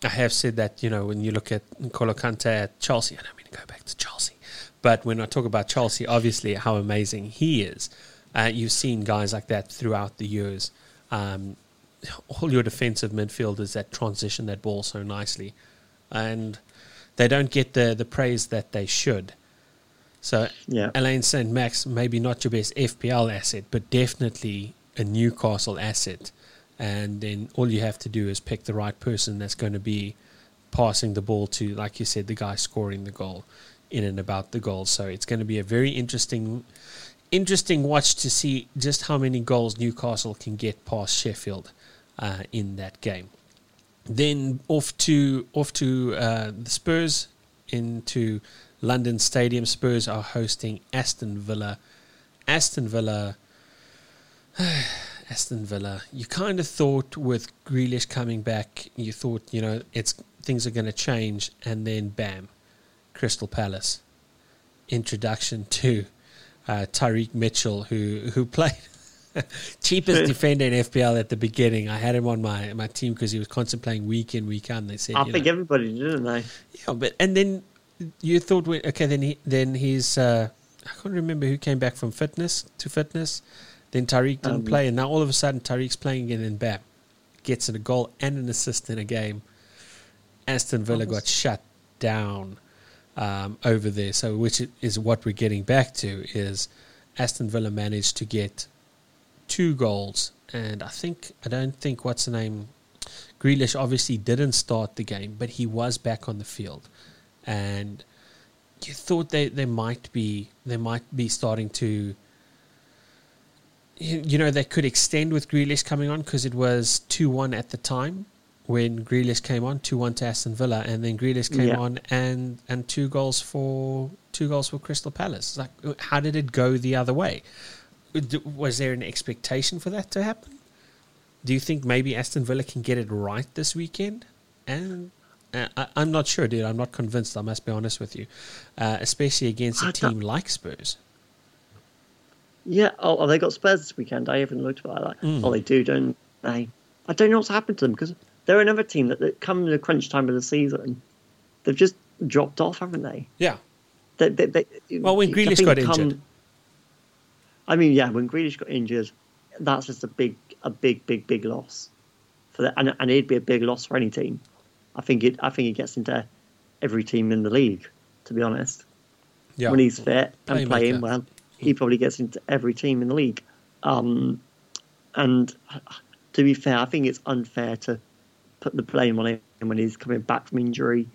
I have said that, you know, when you look at N'Golo Kante at Chelsea, I to go back to Chelsea, but when I talk about Chelsea, obviously how amazing he is. Uh, you've seen guys like that throughout the years. Um, all your defensive midfielders that transition that ball so nicely, and they don't get the the praise that they should. So, Yeah. Elaine St. Max, maybe not your best FPL asset, but definitely a Newcastle asset. And then all you have to do is pick the right person that's going to be passing the ball to, like you said, the guy scoring the goal in and about the goal. So it's going to be a very interesting, interesting watch to see just how many goals Newcastle can get past Sheffield uh, in that game. Then off to off to uh, the Spurs into London Stadium. Spurs are hosting Aston Villa. Aston Villa. Aston Villa. You kind of thought with Grealish coming back, you thought you know it's things are going to change, and then bam, Crystal Palace. Introduction to uh, Tyrick Mitchell, who who played cheapest defender in FPL at the beginning. I had him on my my team because he was constantly playing week in week out. And they said, I think know, everybody did, didn't they? yeah, but and then you thought, okay, then he then he's uh, I can't remember who came back from fitness to fitness. Then Tyrick didn't Um, play, and now all of a sudden Tyrick's playing again, and bam, gets a goal and an assist in a game. Aston Villa got shut down um, over there, so which is what we're getting back to is Aston Villa managed to get two goals, and I think I don't think what's the name Grealish obviously didn't start the game, but he was back on the field, and you thought they, they might be they might be starting to you, you know they could extend with Grealish coming on because it was two one at the time when Grealish came on two one to Aston Villa, and then Grealish came Yeah. on and and two goals for two goals for Crystal Palace. Like how did it go the other way? Was there an expectation for that to happen? Do you think maybe Aston Villa can get it right this weekend? And uh, I, I'm not sure, dude. I'm not convinced. I must be honest with you, uh, especially against a team like Spurs. Yeah. Oh, oh, they got Spurs this weekend. I haven't looked at that. Mm. Oh, they do, don't they? I don't know what's happened to them because they're another team that, that come in the crunch time of the season. They've just dropped off, haven't they? Yeah, They, they, they, Well, when Grealish got come- injured. I mean, yeah, when Grealish got injured, that's just a big, a big, big, big loss for that, and, and it'd be a big loss for any team. I think it. I think it gets into every team in the league. To be honest, yeah. when he's fit and playing well, he probably gets into every team in the league. Um, and to be fair, I think it's unfair to put the blame on him when he's coming back from injury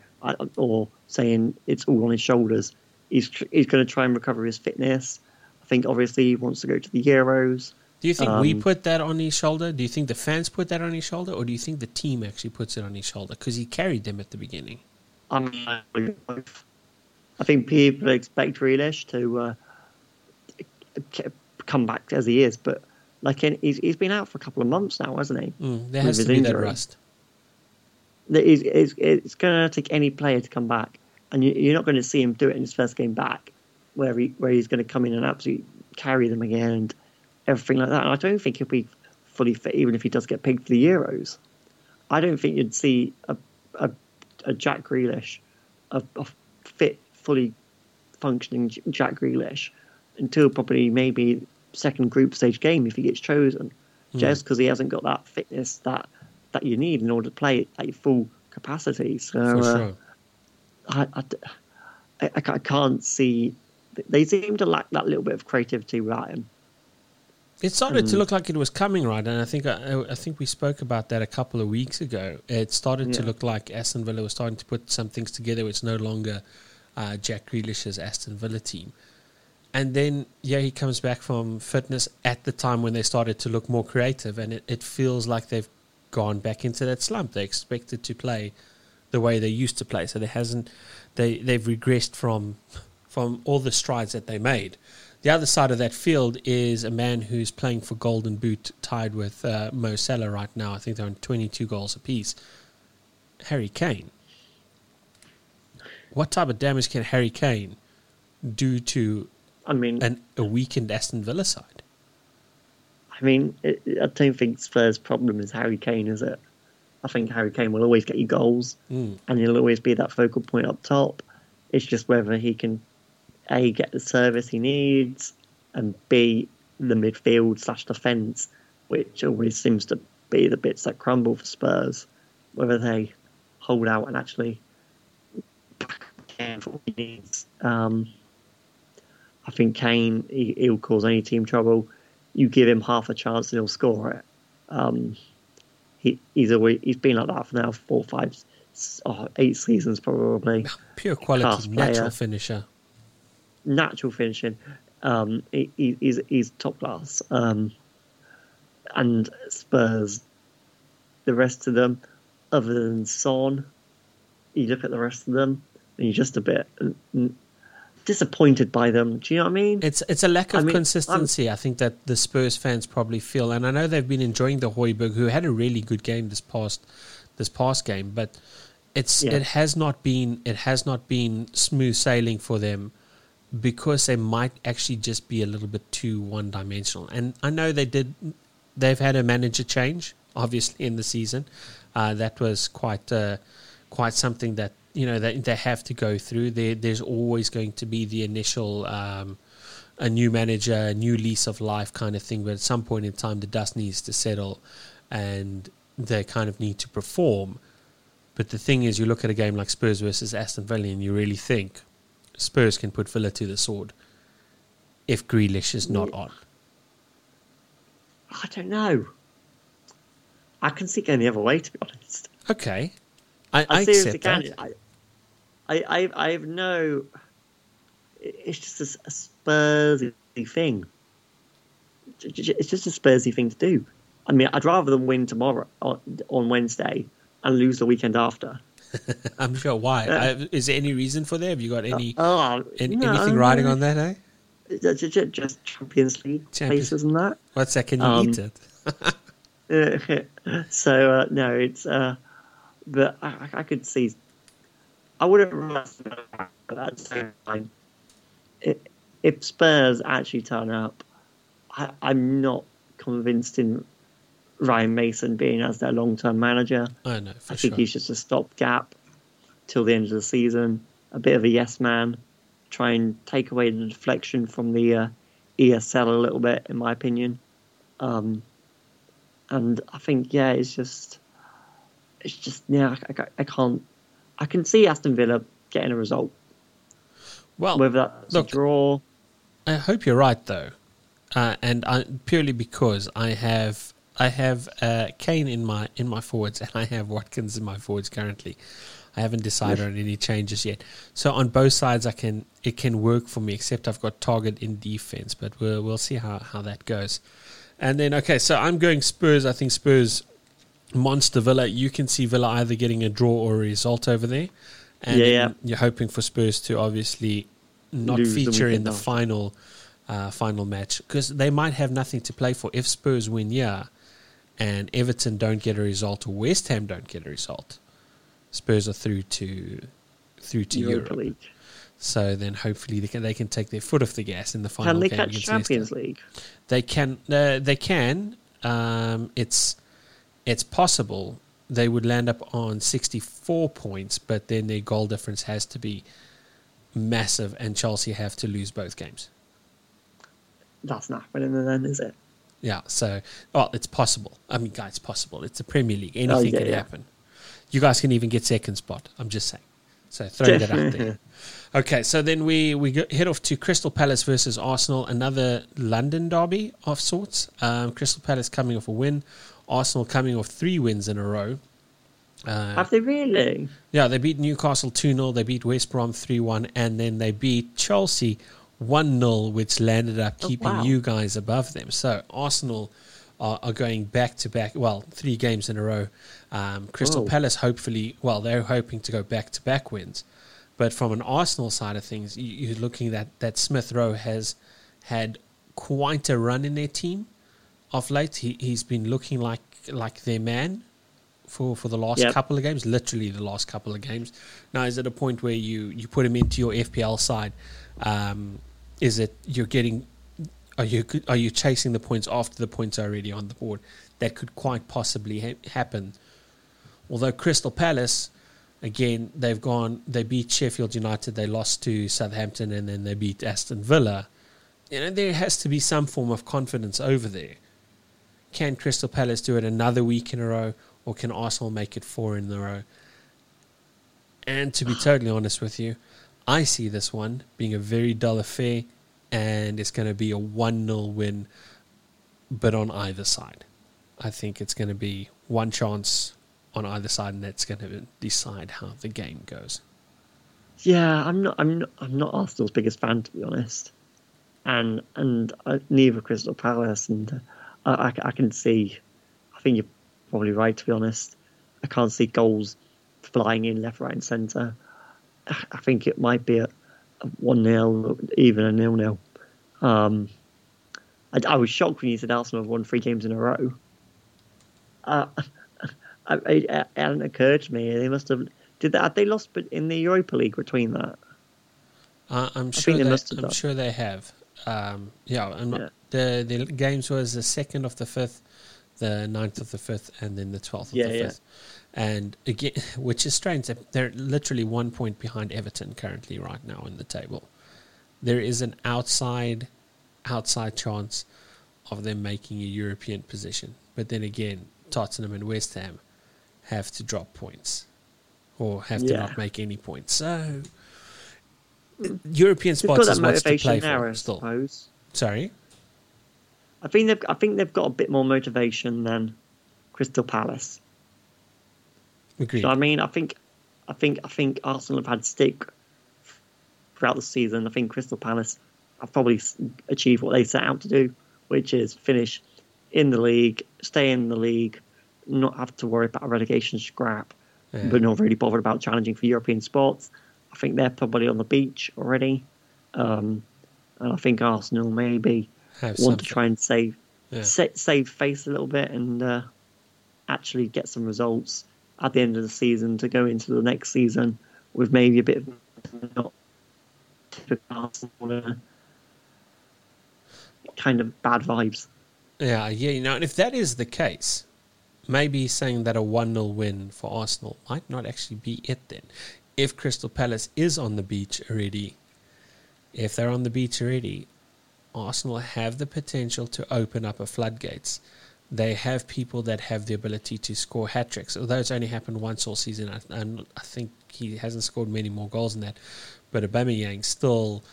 or saying it's all on his shoulders. He's he's going to try and recover his fitness. I think obviously he wants to go to the Euros. Do you think we um, put that on his shoulder? Do you think the fans put that on his shoulder, or do you think the team actually puts it on his shoulder because he carried them at the beginning? I mean, I think people expect Grealish to uh, come back as he is, but like in, he's he's been out for a couple of months now, hasn't he? Mm, there has to be that injury. rust. that is, is it's going to take any player to come back, and you, you're not going to see him do it in his first game back, where he where he's going to come in and absolutely carry them again and everything like that. And I don't think he'll be fully fit, even if he does get picked for the Euros. I don't think you'd see a a, a Jack Grealish, a, a fit, fully functioning Jack Grealish, until probably maybe second group stage game if he gets chosen, mm. just because he hasn't got that fitness that that you need in order to play at your full capacity. So uh, sure. I, I, I, I, can't see. They seem to lack that little bit of creativity, Ryan. It started to look like it was coming right, and I think I, I, think we spoke about that a couple of weeks ago. It started yeah. to look like Aston Villa was starting to put some things together. It's no longer uh, Jack Grealish's Aston Villa team. And then, yeah, he comes back from fitness at the time when they started to look more creative, and it, it feels like they've gone back into that slump. They expected to play the way they used to play, so there hasn't they they've regressed from from all the strides that they made. The other side of that field is a man who's playing for Golden Boot, tied with uh, Mo Salah right now. I think they're on 22 goals apiece. Harry Kane. What type of damage can Harry Kane do to I mean, an, a weakened Aston Villa side? I mean, it, I don't think Spurs' problem is Harry Kane, is it? I think Harry Kane will always get you goals, mm. and he'll always be that focal point up top. It's just whether he can a get the service he needs, and b the midfield slash defence, which always seems to be the bits that crumble for Spurs. Whether they hold out and actually for what he needs. Um, I think Kane he, will cause any team trouble. You give him half a chance and he'll score it. Um, he, he's always he's been like that for now four, five, oh, eight seasons probably. Pure quality, natural finisher. Natural finishing. Um, he, he's he's top class. Um, and Spurs, the rest of them, other than Son, you look at the rest of them, and you're just a bit disappointed by them. Do you know what I mean? It's it's a lack of I mean, consistency. I'm, i think that the Spurs fans probably feel, and I know they've been enjoying the Højbjerg, who had a really good game this past this past game, but it's yeah. it has not been it has not been smooth sailing for them because they might actually just be a little bit too one dimensional. And I know they did they've had a manager change obviously in the season. Uh, that was quite uh, quite something that you know they they have to go through. There, there's always going to be the initial um, a new manager, a new lease of life kind of thing. But at some point in time, the dust needs to settle, and they kind of need to perform. But the thing is, you look at a game like Spurs versus Aston Villa, and you really think Spurs can put Villa to the sword if Grealish is not on. I don't know. I can see going the other way, to be honest. Okay, I, I, I accept that. I, I, I, I have no. It's just a, a Spursy thing. It's just a Spursy thing to do. I mean, I'd rather them win tomorrow on, Wednesday and lose the weekend after. I'm sure. Why? Uh, Is there any reason for that? Have you got any, uh, any no, anything riding on that? Eh? Just Champions League Champions. places and that. What's that? Can you um, eat it? so uh, no, it's. Uh, but I, I could see I wouldn't rush but at the same time, if Spurs actually turn up, I, am not convinced in Ryan Mason being as their long term manager. I know. I think sure. he's just a stopgap till the end of the season, a bit of a yes man, try and take away the deflection from the uh, ESL a little bit, in my opinion. Um, and I think, yeah, it's just, it's just, yeah, I, I, I can't I can see Aston Villa getting a result. Well, whether that's look, a draw. I hope you're right, though, uh, and I, purely because I have I have uh, Kane in my in my forwards and I have Watkins in my forwards currently. I haven't decided on any changes yet. So on both sides, I can it can work for me. Except I've got Targett in defense, but we'll we'll see how how that goes. And then okay, so I'm going Spurs. I think Spurs Monster Villa, you can see Villa either getting a draw or a result over there. And yeah, yeah. you're hoping for Spurs to obviously not Lose feature the in the now. final uh, final match because they might have nothing to play for. If Spurs win, yeah, and Everton don't get a result or West Ham don't get a result, Spurs are through to through to Europa, Europe. League. So then, hopefully, they can they can take their foot off the gas in the final. Can they catch Champions. League? They can. Uh, they can. Um, it's it's possible, they would land up on 64 points, but then their goal difference has to be massive, and Chelsea have to lose both games. That's not happening then, is it? Yeah, so well, it's possible. I mean, guys, it's possible. It's the Premier League. Anything Oh, yeah, can yeah. happen. You guys can even get second spot. I'm just saying. So throw that out there. Okay, so then we we go, head off to Crystal Palace versus Arsenal, another London derby of sorts. Um, Crystal Palace coming off a win, Arsenal coming off three wins in a row. Uh, Have they really? yeah, they beat Newcastle 2 0, they beat West Brom 3 1, and then they beat Chelsea 1 0, which landed up Oh, keeping wow. you guys above them. So Arsenal are, are going back to back, well, three games in a row. Um, Crystal Whoa. Palace, hopefully, well, they're hoping to go back to back wins. But from an Arsenal side of things, you, you're looking at that Smith Rowe has had quite a run in their team of late. He, he's been looking like like their man for, for the last Yep. couple of games, literally the last couple of games. Now, is it a point where you, you put him into your FPL side? Um, is it you're getting? Are you are you chasing the points after the points are already on the board? That could quite possibly ha- happen. Although Crystal Palace, again, they've gone. They beat Sheffield United. They lost to Southampton, and then they beat Aston Villa. You know there has to be some form of confidence over there. Can Crystal Palace do it another week in a row, or can Arsenal make it four in a row? And to be totally honest with you, I see this one being a very dull affair, and it's going to be a 1 0 win, but on either side. I think it's going to be one chance on either side, and that's going to decide how the game goes. Yeah, I'm not. I'm not. I'm not Arsenal's biggest fan, to be honest. And and uh, neither Crystal Palace, and uh, I, I, I can see. I think you're probably right, to be honest. I can't see goals flying in left, right, and centre. I think it might be a, a one 0 even a nil nil. Um, I, I was shocked when you said Arsenal have won three games in a row. Uh, I, it, it hadn't occurred to me. They must have did that. Had they lost in the Europa League between that? Uh, I'm sure they they, must have I'm done. sure they have. Um, yeah, I'm Yeah. the the games was the second of the fifth, the 9th of the fifth, and then the twelfth of Yeah, the fifth. And again, which is strange, they're literally one point behind Everton currently right now in the table. There is an outside outside chance of them making a European position, but then again, Tottenham and West Ham have to drop points or have to not make any points. So. European They've got spots that is what's to play now, for I still. suppose. Sorry. I think they've. I think they've got a bit more motivation than Crystal Palace. Agreed. So I mean, I think, I think, I think Arsenal have had stick throughout the season. I think Crystal Palace have probably achieved what they set out to do, which is finish in the league, stay in the league, not have to worry about a relegation scrap, Yeah. but not really bothered about challenging for European sports. I think they're probably on the beach already, um, and I think Arsenal maybe want something. to try and save Yeah. sa- save face a little bit and uh, actually get some results at the end of the season to go into the next season with maybe a bit of not typical Arsenal, uh, kind of bad vibes. Yeah, yeah. You know, and if that is the case, maybe saying that a 1 0 win for Arsenal might not actually be it then. If Crystal Palace is on the beach already, if they're on the beach already, Arsenal have the potential to open up a floodgates. They have people that have the ability to score hat tricks. Although it's only happened once all season, I, I'm- I think he hasn't scored many more goals than that. But Aubameyang still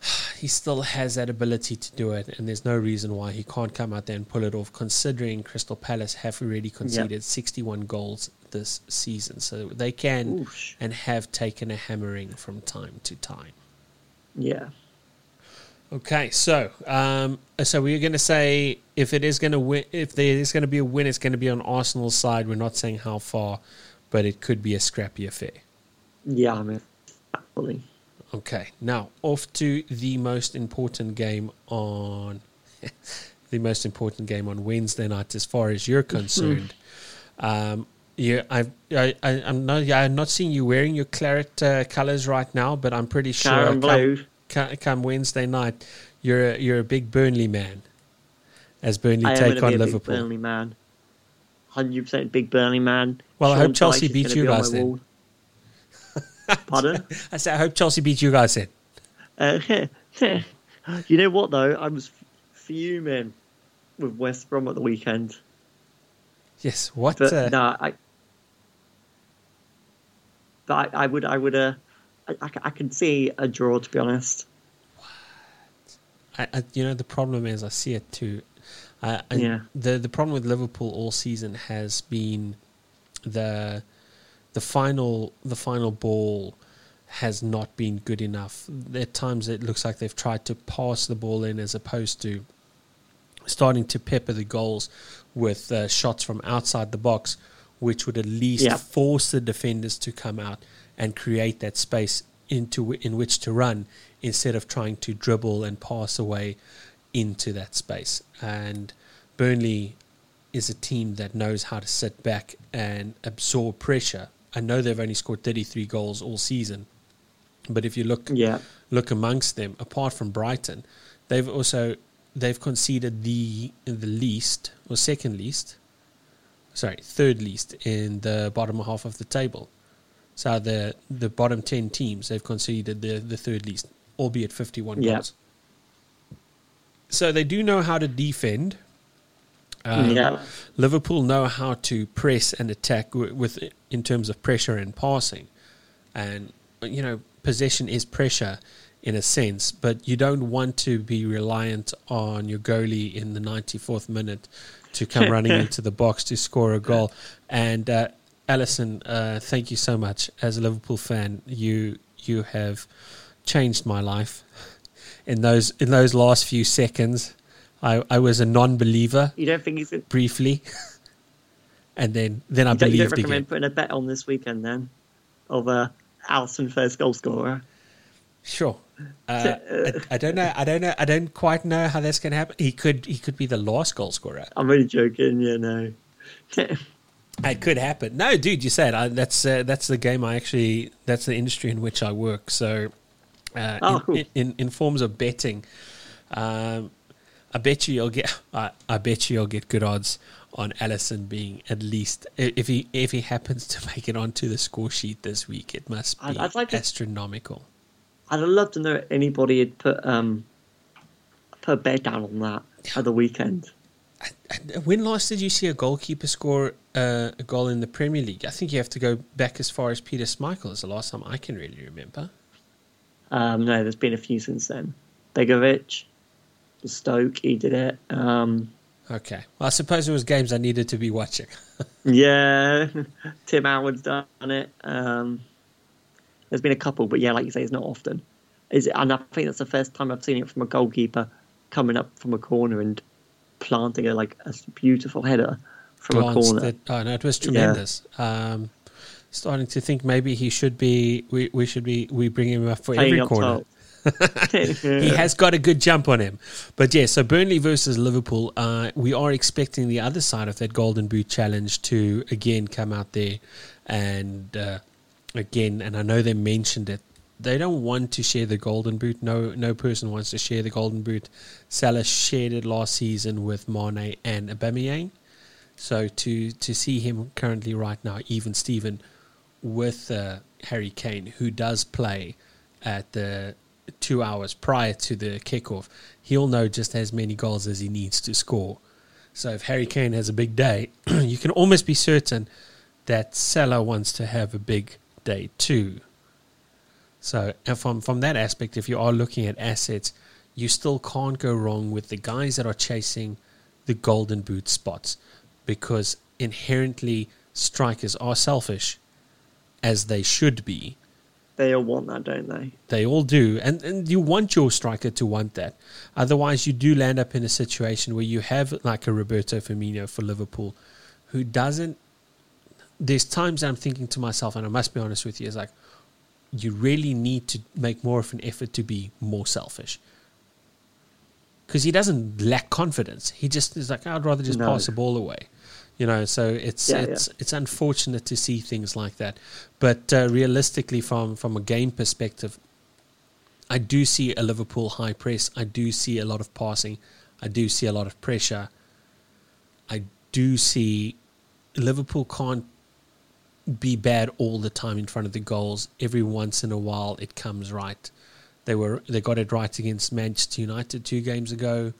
he still has that ability to do it, and there's no reason why he can't come out there and pull it off. Considering Crystal Palace have already conceded 61 goals this season, so they can Oosh. and have taken a hammering from time to time. Yeah. Okay, so um, so we're going to say if it is going to win, if there is going to be a win, it's going to be on Arsenal's side. We're not saying how far, but it could be a scrappy affair. Yeah, I mean, absolutely. Okay, now off to the most important game on the most important game on Wednesday night, as far as you're concerned. um, yeah, I, I, I'm not. Yeah, I'm not seeing you wearing your claret uh, colors right now, but I'm pretty sure blue. Come, come, come Wednesday night, you're a, you're a big Burnley man. As Burnley I take on be a big Liverpool. Burnley man. hundred percent big Burnley man. Well, I hope Chelsea Dyche beat you be guys then. Pardon? I said, I hope Chelsea beat you guys then. Uh, you know what though? I was fuming with West Brom at the weekend. Yes. What? But uh, no, I. But I, I would, I would, uh, I, I, can see a draw. To be honest, I, I, you know, the problem is I see it too. I, I, Yeah. The the problem with Liverpool all season has been the the final the final ball has not been good enough. At times it looks like they've tried to pass the ball in as opposed to starting to pepper the goals with uh, shots from outside the box, which would at least Yeah. force the defenders to come out and create that space into in which to run instead of trying to dribble and pass away into that space. And Burnley is a team that knows how to sit back and absorb pressure. I know they've only scored 33 goals all season, but if you look yeah, look amongst them, apart from Brighton, they've also they've conceded the the least or second least, sorry, third least in the bottom half of the table. So the the bottom ten teams they've conceded the the third least, albeit fifty one Yeah. goals. So they do know how to defend. Um, yeah, Liverpool know how to press and attack with, with in terms of pressure and passing, and you know possession is pressure in a sense, but you don't want to be reliant on your goalie in the 94th minute to come running into the box to score a goal. And uh, Alisson, uh, thank you so much. As a Liverpool fan, you you have changed my life in those in those last few seconds. I, I was a non-believer you don't think he's? You briefly, and then then I don't, you don't recommend again. putting a bet on this weekend then, of uh, Alisson first goal scorer? Sure. Uh, I, I don't know. I don't know. I don't quite know how that's going to happen. He could. He could be the last goal scorer. I'm really joking. You know. It could happen. No, dude, you said I, that's uh, that's the game. I actually that's the industry in which I work. So, uh, Oh, in, cool. in, in in forms of betting, um, I bet you you'll get. I, I bet you you'll get good odds on Alisson being at least if he if he happens to make it onto the score sheet this week. It must be I'd- I'd like to- astronomical. I'd love to know if anybody had put um put a bet down on that at the weekend. When last did you see a goalkeeper score uh, a goal in the Premier League? I think you have to go back as far as Peter Schmeichel is the last time I can really remember. Um, no, there's been a few since then. Begovic, Stoke, he did it. Um, Okay. Well, I suppose it was games I needed to be watching. yeah, Tim Howard's done it. Um, there's been a couple, but yeah, like you say, it's not often. Is it? And I think that's the first time I've seen it from a goalkeeper coming up from a corner and planting a like a beautiful header from a corner. oh no, it was tremendous. Um, starting to think maybe he should be. We, we should be. We bring him up for Playing every up corner. he has got a good jump on him. But yeah, so Burnley versus Liverpool, uh, we are expecting the other side of that Golden Boot challenge to again come out there and uh, again, and I know they mentioned it. They don't want to share the Golden Boot. No, no person wants to share the Golden Boot. Salah shared it last season with Mane and Aubameyang. So to to see him currently right now, even Steven, with uh, Harry Kane, who does play at the two hours prior to the kickoff, he'll know just as many goals as he needs to score. So if Harry Kane has a big day, you can almost be certain that Salah wants to have a big day two. So from from that aspect, if you are looking at assets, you still can't go wrong with the guys that are chasing the golden boot spots because inherently strikers are selfish as they should be. They all want that, don't they? They all do. And, and you want your striker to want that. Otherwise, you do land up in a situation where you have like a Roberto Firmino for Liverpool who doesn't. There's times I'm thinking to myself, and I must be honest with you, is like, you really need to make more of an effort to be more selfish. Because he doesn't lack confidence. He just is like, I'd rather just No. pass the ball away. You know, so it's Yeah, it's it's unfortunate to see things like that. But uh, realistically, from from a game perspective, I do see a Liverpool high press. I do see a lot of passing. I do see a lot of pressure. I do see Liverpool can't be bad all the time in front of the goals. Every once in a while, it comes right. They were they got it right against Manchester United two games ago.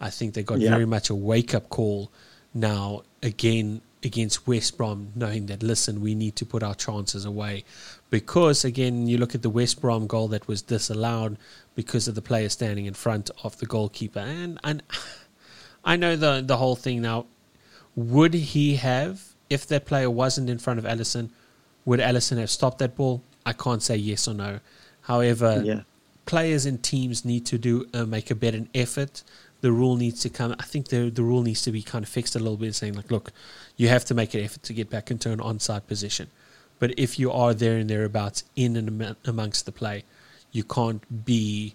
I think they got Yeah. very much a wake up call now again against West Brom, knowing that listen, we need to put our chances away because again, you look at the West Brom goal that was disallowed because of the player standing in front of the goalkeeper, and and I know the the whole thing now. Would he have if that player wasn't in front of Alisson? Would Alisson have stopped that ball? I can't say yes or no. However, yeah. players and teams need to do uh, make a better effort. The rule needs to come. I think the the rule needs to be kind of fixed a little bit, saying like, look, you have to make an effort to get back into an onside position. But if you are there and thereabouts in and amongst the play, you can't be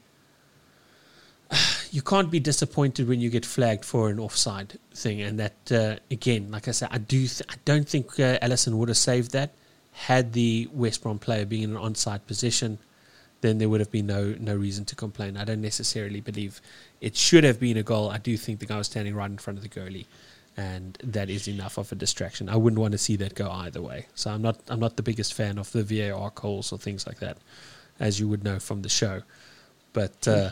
you can't be disappointed when you get flagged for an offside thing. And that uh, again, like I said, I do th- I don't think uh, Alisson would have saved that had the West Brom player been in an onside position. Then there would have been no no reason to complain. I don't necessarily believe it should have been a goal. I do think the guy was standing right in front of the goalie, and that is enough of a distraction. I wouldn't want to see that go either way. So I'm not I'm not the biggest fan of the VAR calls or things like that, as you would know from the show. But uh,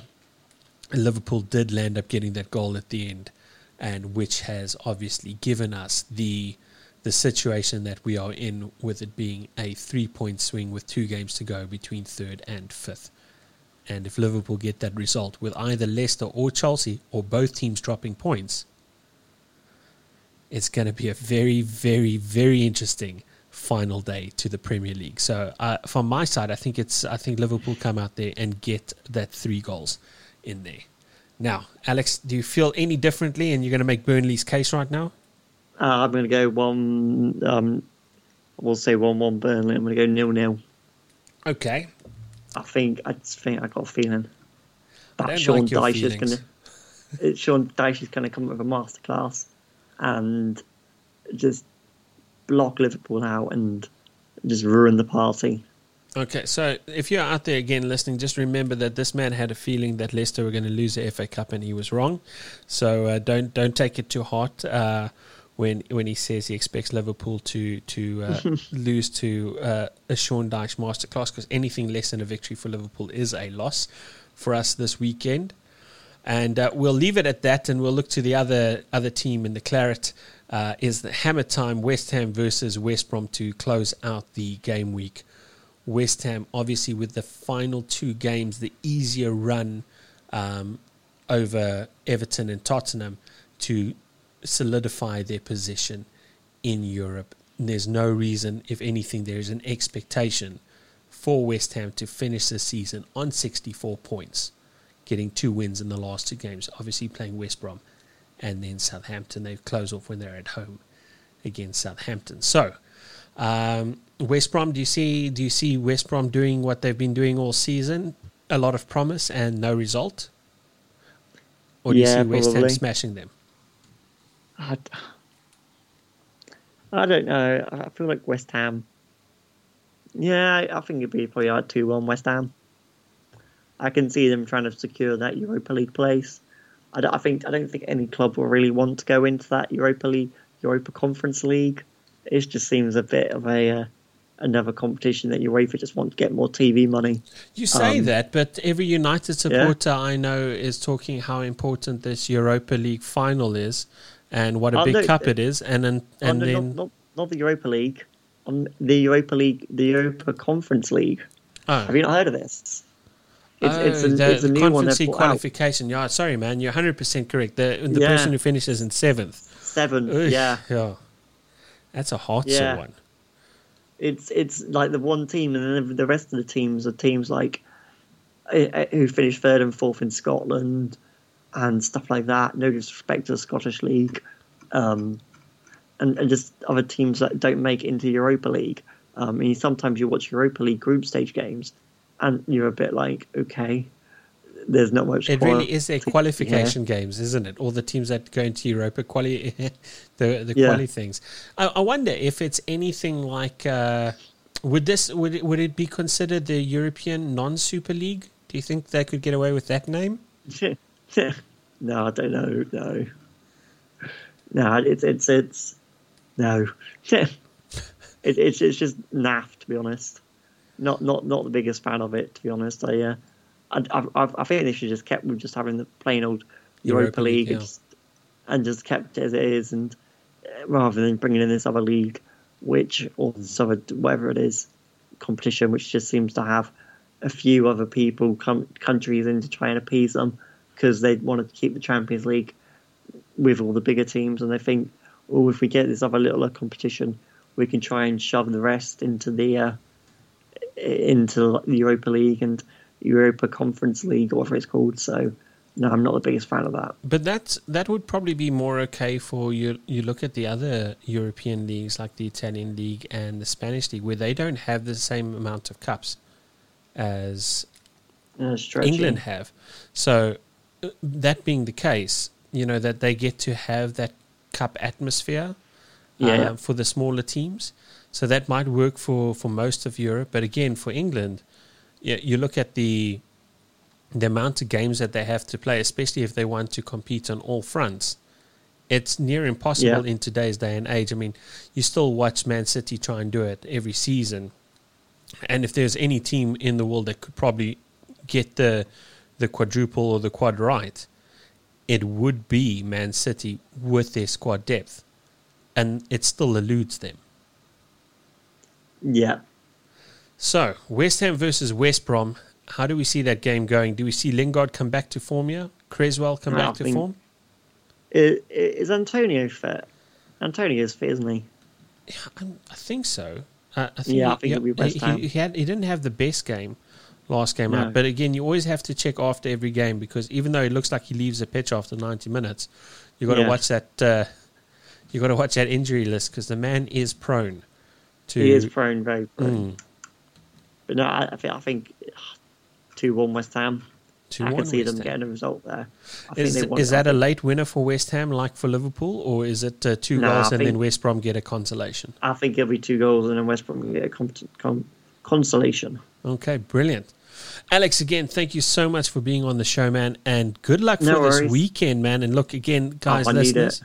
Liverpool did land up getting that goal at the end, and which has obviously given us the the situation that we are in, with it being a three point swing with two games to go between third and fifth. And if Liverpool get that result with either Leicester or Chelsea or both teams dropping points, it's going to be a very, very, very interesting final day to the Premier League. So, uh, from my side, I think it's I think Liverpool come out there and get that three goals in there. Now, Alex, do you feel any differently? And you're going to make Burnley's case right now? Uh, I'm going to go one. Um, we'll say one-one Burnley. I'm going to go nil-nil. Okay. I think. I just think I got a feeling that Sean like Dyche is going to. Sean Dyche is going to come up with a masterclass and just block Liverpool out and just ruin the party. Okay, so if you're out there again listening, just remember that this man had a feeling that Leicester were going to lose the FA Cup, and he was wrong. So uh, don't don't take it too hard uh, when when he says he expects Liverpool to to uh, lose to uh, a Sean Dyche masterclass, because anything less than a victory for Liverpool is a loss for us this weekend. And uh, we'll leave it at that, and we'll look to the other other team in the claret. Uh, is the Hammer Time West Ham versus West Brom to close out the game week. West Ham, obviously, with the final two games, the easier run um, over Everton and Tottenham to solidify their position in Europe. And there's no reason, if anything, there is an expectation for West Ham to finish the season on 64 points, getting two wins in the last two games. Obviously, playing West Brom and then Southampton. They close off when they're at home against Southampton. So, um, West Brom, do you see? Do you see West Brom doing what they've been doing all season? A lot of promise and no result, or do Yeah, you see West Ham smashing them? I, I don't know. I feel like West Ham. Yeah, I- think it'd be probably like two one West Ham. I can see them trying to secure that Europa League place. I, don't, I think I don't think any club will really want to go into that Europa League, Europa Conference League. It just seems a bit of a uh, another competition that UEFA just want to get more TV money. You say Um, that, but every United supporter I know is talking how important this Europa League final is, and what a Oh, big no, cup uh, it is, and then Oh, and no, then not, not, not the Europa League, on the Europa League, the Europa Conference League. oh, Have you not heard of this? It's, oh, it's, a, the it's a new one Conference League brought out. qualification. Yeah, sorry, man, you're 100 percent correct. The the Yeah. person who finishes in seventh. Seven, Ugh, yeah. yeah, that's a hard Yeah. one. It's it's like the one team, and then the rest of the teams are teams like uh, uh, who finished third and fourth in Scotland and stuff like that. No disrespect to the Scottish League, um, and, and just other teams that don't make it into Europa League. Um, I mean, sometimes you watch Europa League group stage games, and you're a bit like, okay, there's not much. It really is a qualification games, isn't it? All the teams that go into Europa quali, the the Yeah. quali things. I, I wonder if it's anything like. Uh, would this would it, would it be considered the European non Super League? Do you think they could get away with that name? no, I don't know. No, no, it's it's it's No, it, it's it's just naff to be honest. Not not not the biggest fan of it to be honest. I uh, I, I, I think they should just kept with just having the plain old Europa, Europa League, yeah. and, just, and just kept it as it is, and uh, rather than bringing in this other league, which or this other whatever it is competition, which just seems to have a few other people com- countries in to try and appease them because they want to keep the Champions League with all the bigger teams, and they think, oh, if we get this other little competition, we can try and shove the rest into the uh, into the Europa League and Europa Conference League, or whatever it's called. So, no, I'm not the biggest fan of that. But that's that would probably be more okay for you. You look at the other European leagues like the Italian league and the Spanish league, where they don't have the same amount of cups as Uh. England have. So uh, that being the case, you know that they get to have that cup atmosphere Yeah. uh, for the smaller teams. So that might work for, for most of Europe. But again, for England, you, you look at the the amount of games that they have to play, especially if they want to compete on all fronts. It's near impossible Yeah. in today's day and age. I mean, you still watch Man City try and do it every season, and if there's any team in the world that could probably get the the quadruple or the quad right, it would be Man City with their squad depth, and it still eludes them. Yeah. So West Ham versus West Brom. How do we see that game going? Do we see Lingard come back to form here? Cresswell come No, back I to think- form? Is Antonio fit? Antonio is fit, isn't he? I'm- I think so. Uh, I think Yeah, he, I think it'll be West he, Ham. he, had he didn't have the best game last game No. out, but again, you always have to check after every game because even though it looks like he leaves the pitch after 90 minutes, you got to Yeah. watch that. Uh, you got to watch that injury list because the man is prone to. He is prone, very prone. Mm, But no, I, I think I think two one West Ham. to I can see West them Ham. getting a result there. I think Is, is it. that a late winner for West Ham, like for Liverpool, or is it uh, two No, goals I and then West Brom get a consolation? I think it'll be two goals and then West Brom get a con- con- consolation. Okay, brilliant. Alex, again, thank you so much for being on the show, man, and good luck for No this weekend, man. And look, again, guys, I need listeners,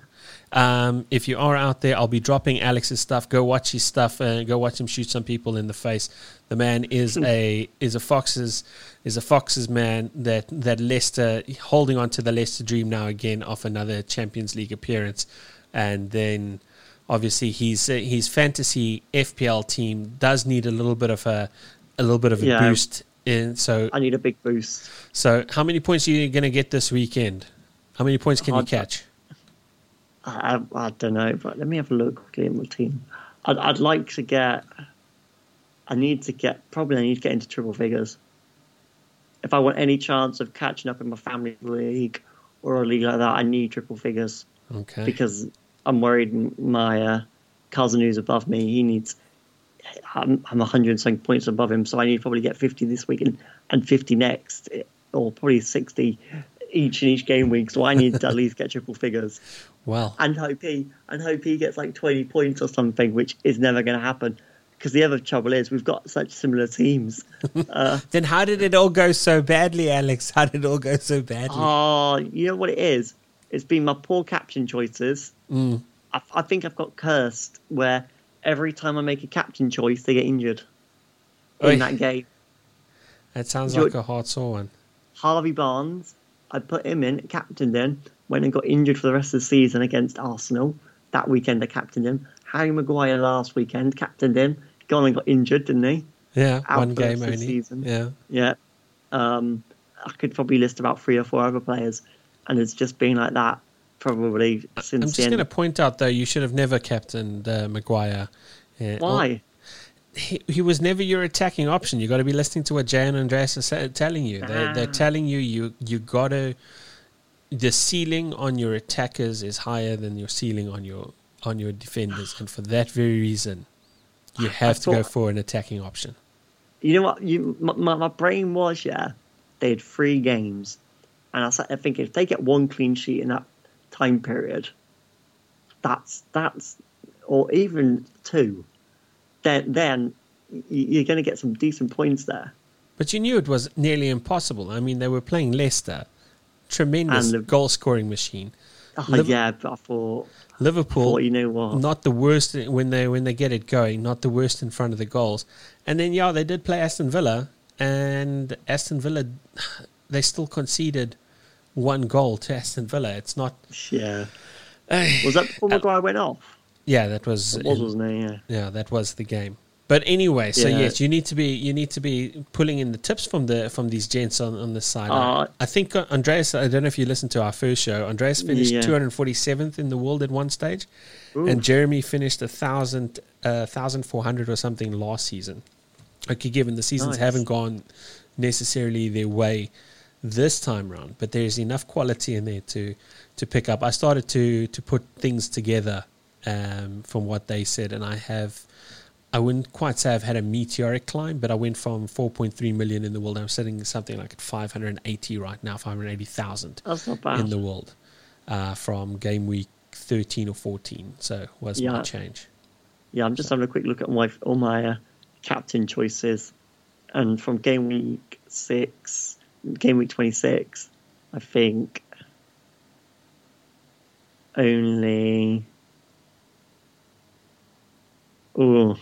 um, if you are out there, I'll be dropping Alex's stuff. Go watch his stuff and go watch him shoot some people in the face. The man is a is a Foxes is a Foxes man that that Leicester holding on to the Leicester dream now again of another Champions League appearance, and then obviously his uh, his fantasy FPL team does need a little bit of a a little bit of a Yeah. boost. In so I need a big boost. so how many points are you going to get this weekend? How many points can you catch? I, I, I don't know, but let me have a look quickly at my team. I'd, I'd like to get. I need to get probably I need to get into triple figures. If I want any chance of catching up in my family league or a league like that, I need triple figures Okay. because I'm worried my uh, cousin who's above me. He needs. I'm, I'm 100 something points above him, so I need to probably get 50 this week and, and 50 next, or probably 60 each in each game week. So I need to at least get triple figures Well, and hope he and hope he gets like 20 points or something, which is never going to happen. Because the other trouble is we've got such similar teams. Uh, then how did it all go so badly, Alex? How did it all go so badly? oh, you know what it is? It's been my poor caption choices. Mm. I, I think I've got cursed where every time I make a captain choice, they get injured in Oi. that game. That sounds You're- like a hard sore one. Harvey Barnes, I put him in, captained him, went and got injured for the rest of the season against Arsenal. That weekend I captained him. Harry Maguire last weekend, captained him. Gone and got injured, didn't he? Yeah, Out one game rest of the only. season. Yeah. Yeah. Um, I could probably list about three or four other players, and it's just been like that probably since I'm just going to point out, though, you should have never captained uh, Maguire. Yeah, Why? He, he was never your attacking option. You got to be listening to what Jay and Andreas are sa- telling you. They're, they're Ah. telling you you you got to. The ceiling on your attackers is higher than your ceiling on your on your defenders, and for that very reason, you have to go for an attacking option. You know what? You my, my, my brain was yeah. They had three games, and I sat there thinking if they get one clean sheet in that time period, that's that's or even two, then then you're going to get some decent points there. But you knew it was nearly impossible. I mean, they were playing Leicester, tremendous goal scoring machine. Oh, Liv- yeah, but I thought, Liverpool, thought, you know what? not the worst when they when they get it going, not the worst in front of the goals. And then yeah, they did play Aston Villa, and Aston Villa, they still conceded one goal to Aston Villa. It's not. yeah. Was that before Maguire went off? Yeah, that was. Was, in- wasn't it? Yeah. yeah, that was the game. But anyway, so Yeah. yes, you need to be you need to be pulling in the tips from the from these gents on on the side. Uh, I think uh, Andreas. I don't know if you listened to our first show. Andreas finished Yeah. 247th in the world at one stage, Ooh. and Jeremy finished a thousand, uh, thousand four hundred or something last season. Okay, given the seasons Nice. haven't gone necessarily their way this time round, but there's enough quality in there to to pick up. I started to to put things together um, from what they said, and I have. I wouldn't quite say I've had a meteoric climb, but I went from 4.3 million in the world. I'm sitting something like at 580 right now, 580,000 That's not bad. in the world uh, from game week 13 or 14. So was my Yeah. change. Yeah, I'm just having a quick look at my all my uh, captain choices, and from game week six, game week twenty six, I think only. Oh,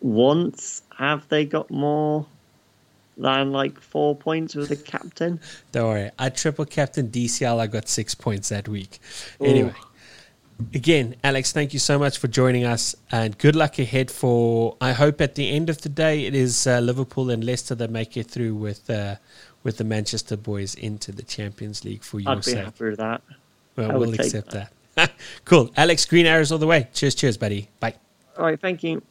once have they got more than like four points with the captain? Don't worry. I triple captain DCL. I got six points that week. Ooh. Anyway, again, Alex, thank you so much for joining us, and good luck ahead. For I hope at the end of the day, it is uh, Liverpool and Leicester that make it through with uh, with the Manchester boys into the Champions League for your I'd be sake. happy with that. Well, I we'll accept that. cool. Alex, green arrows all the way. Cheers, cheers, buddy. Bye. All right, thank you.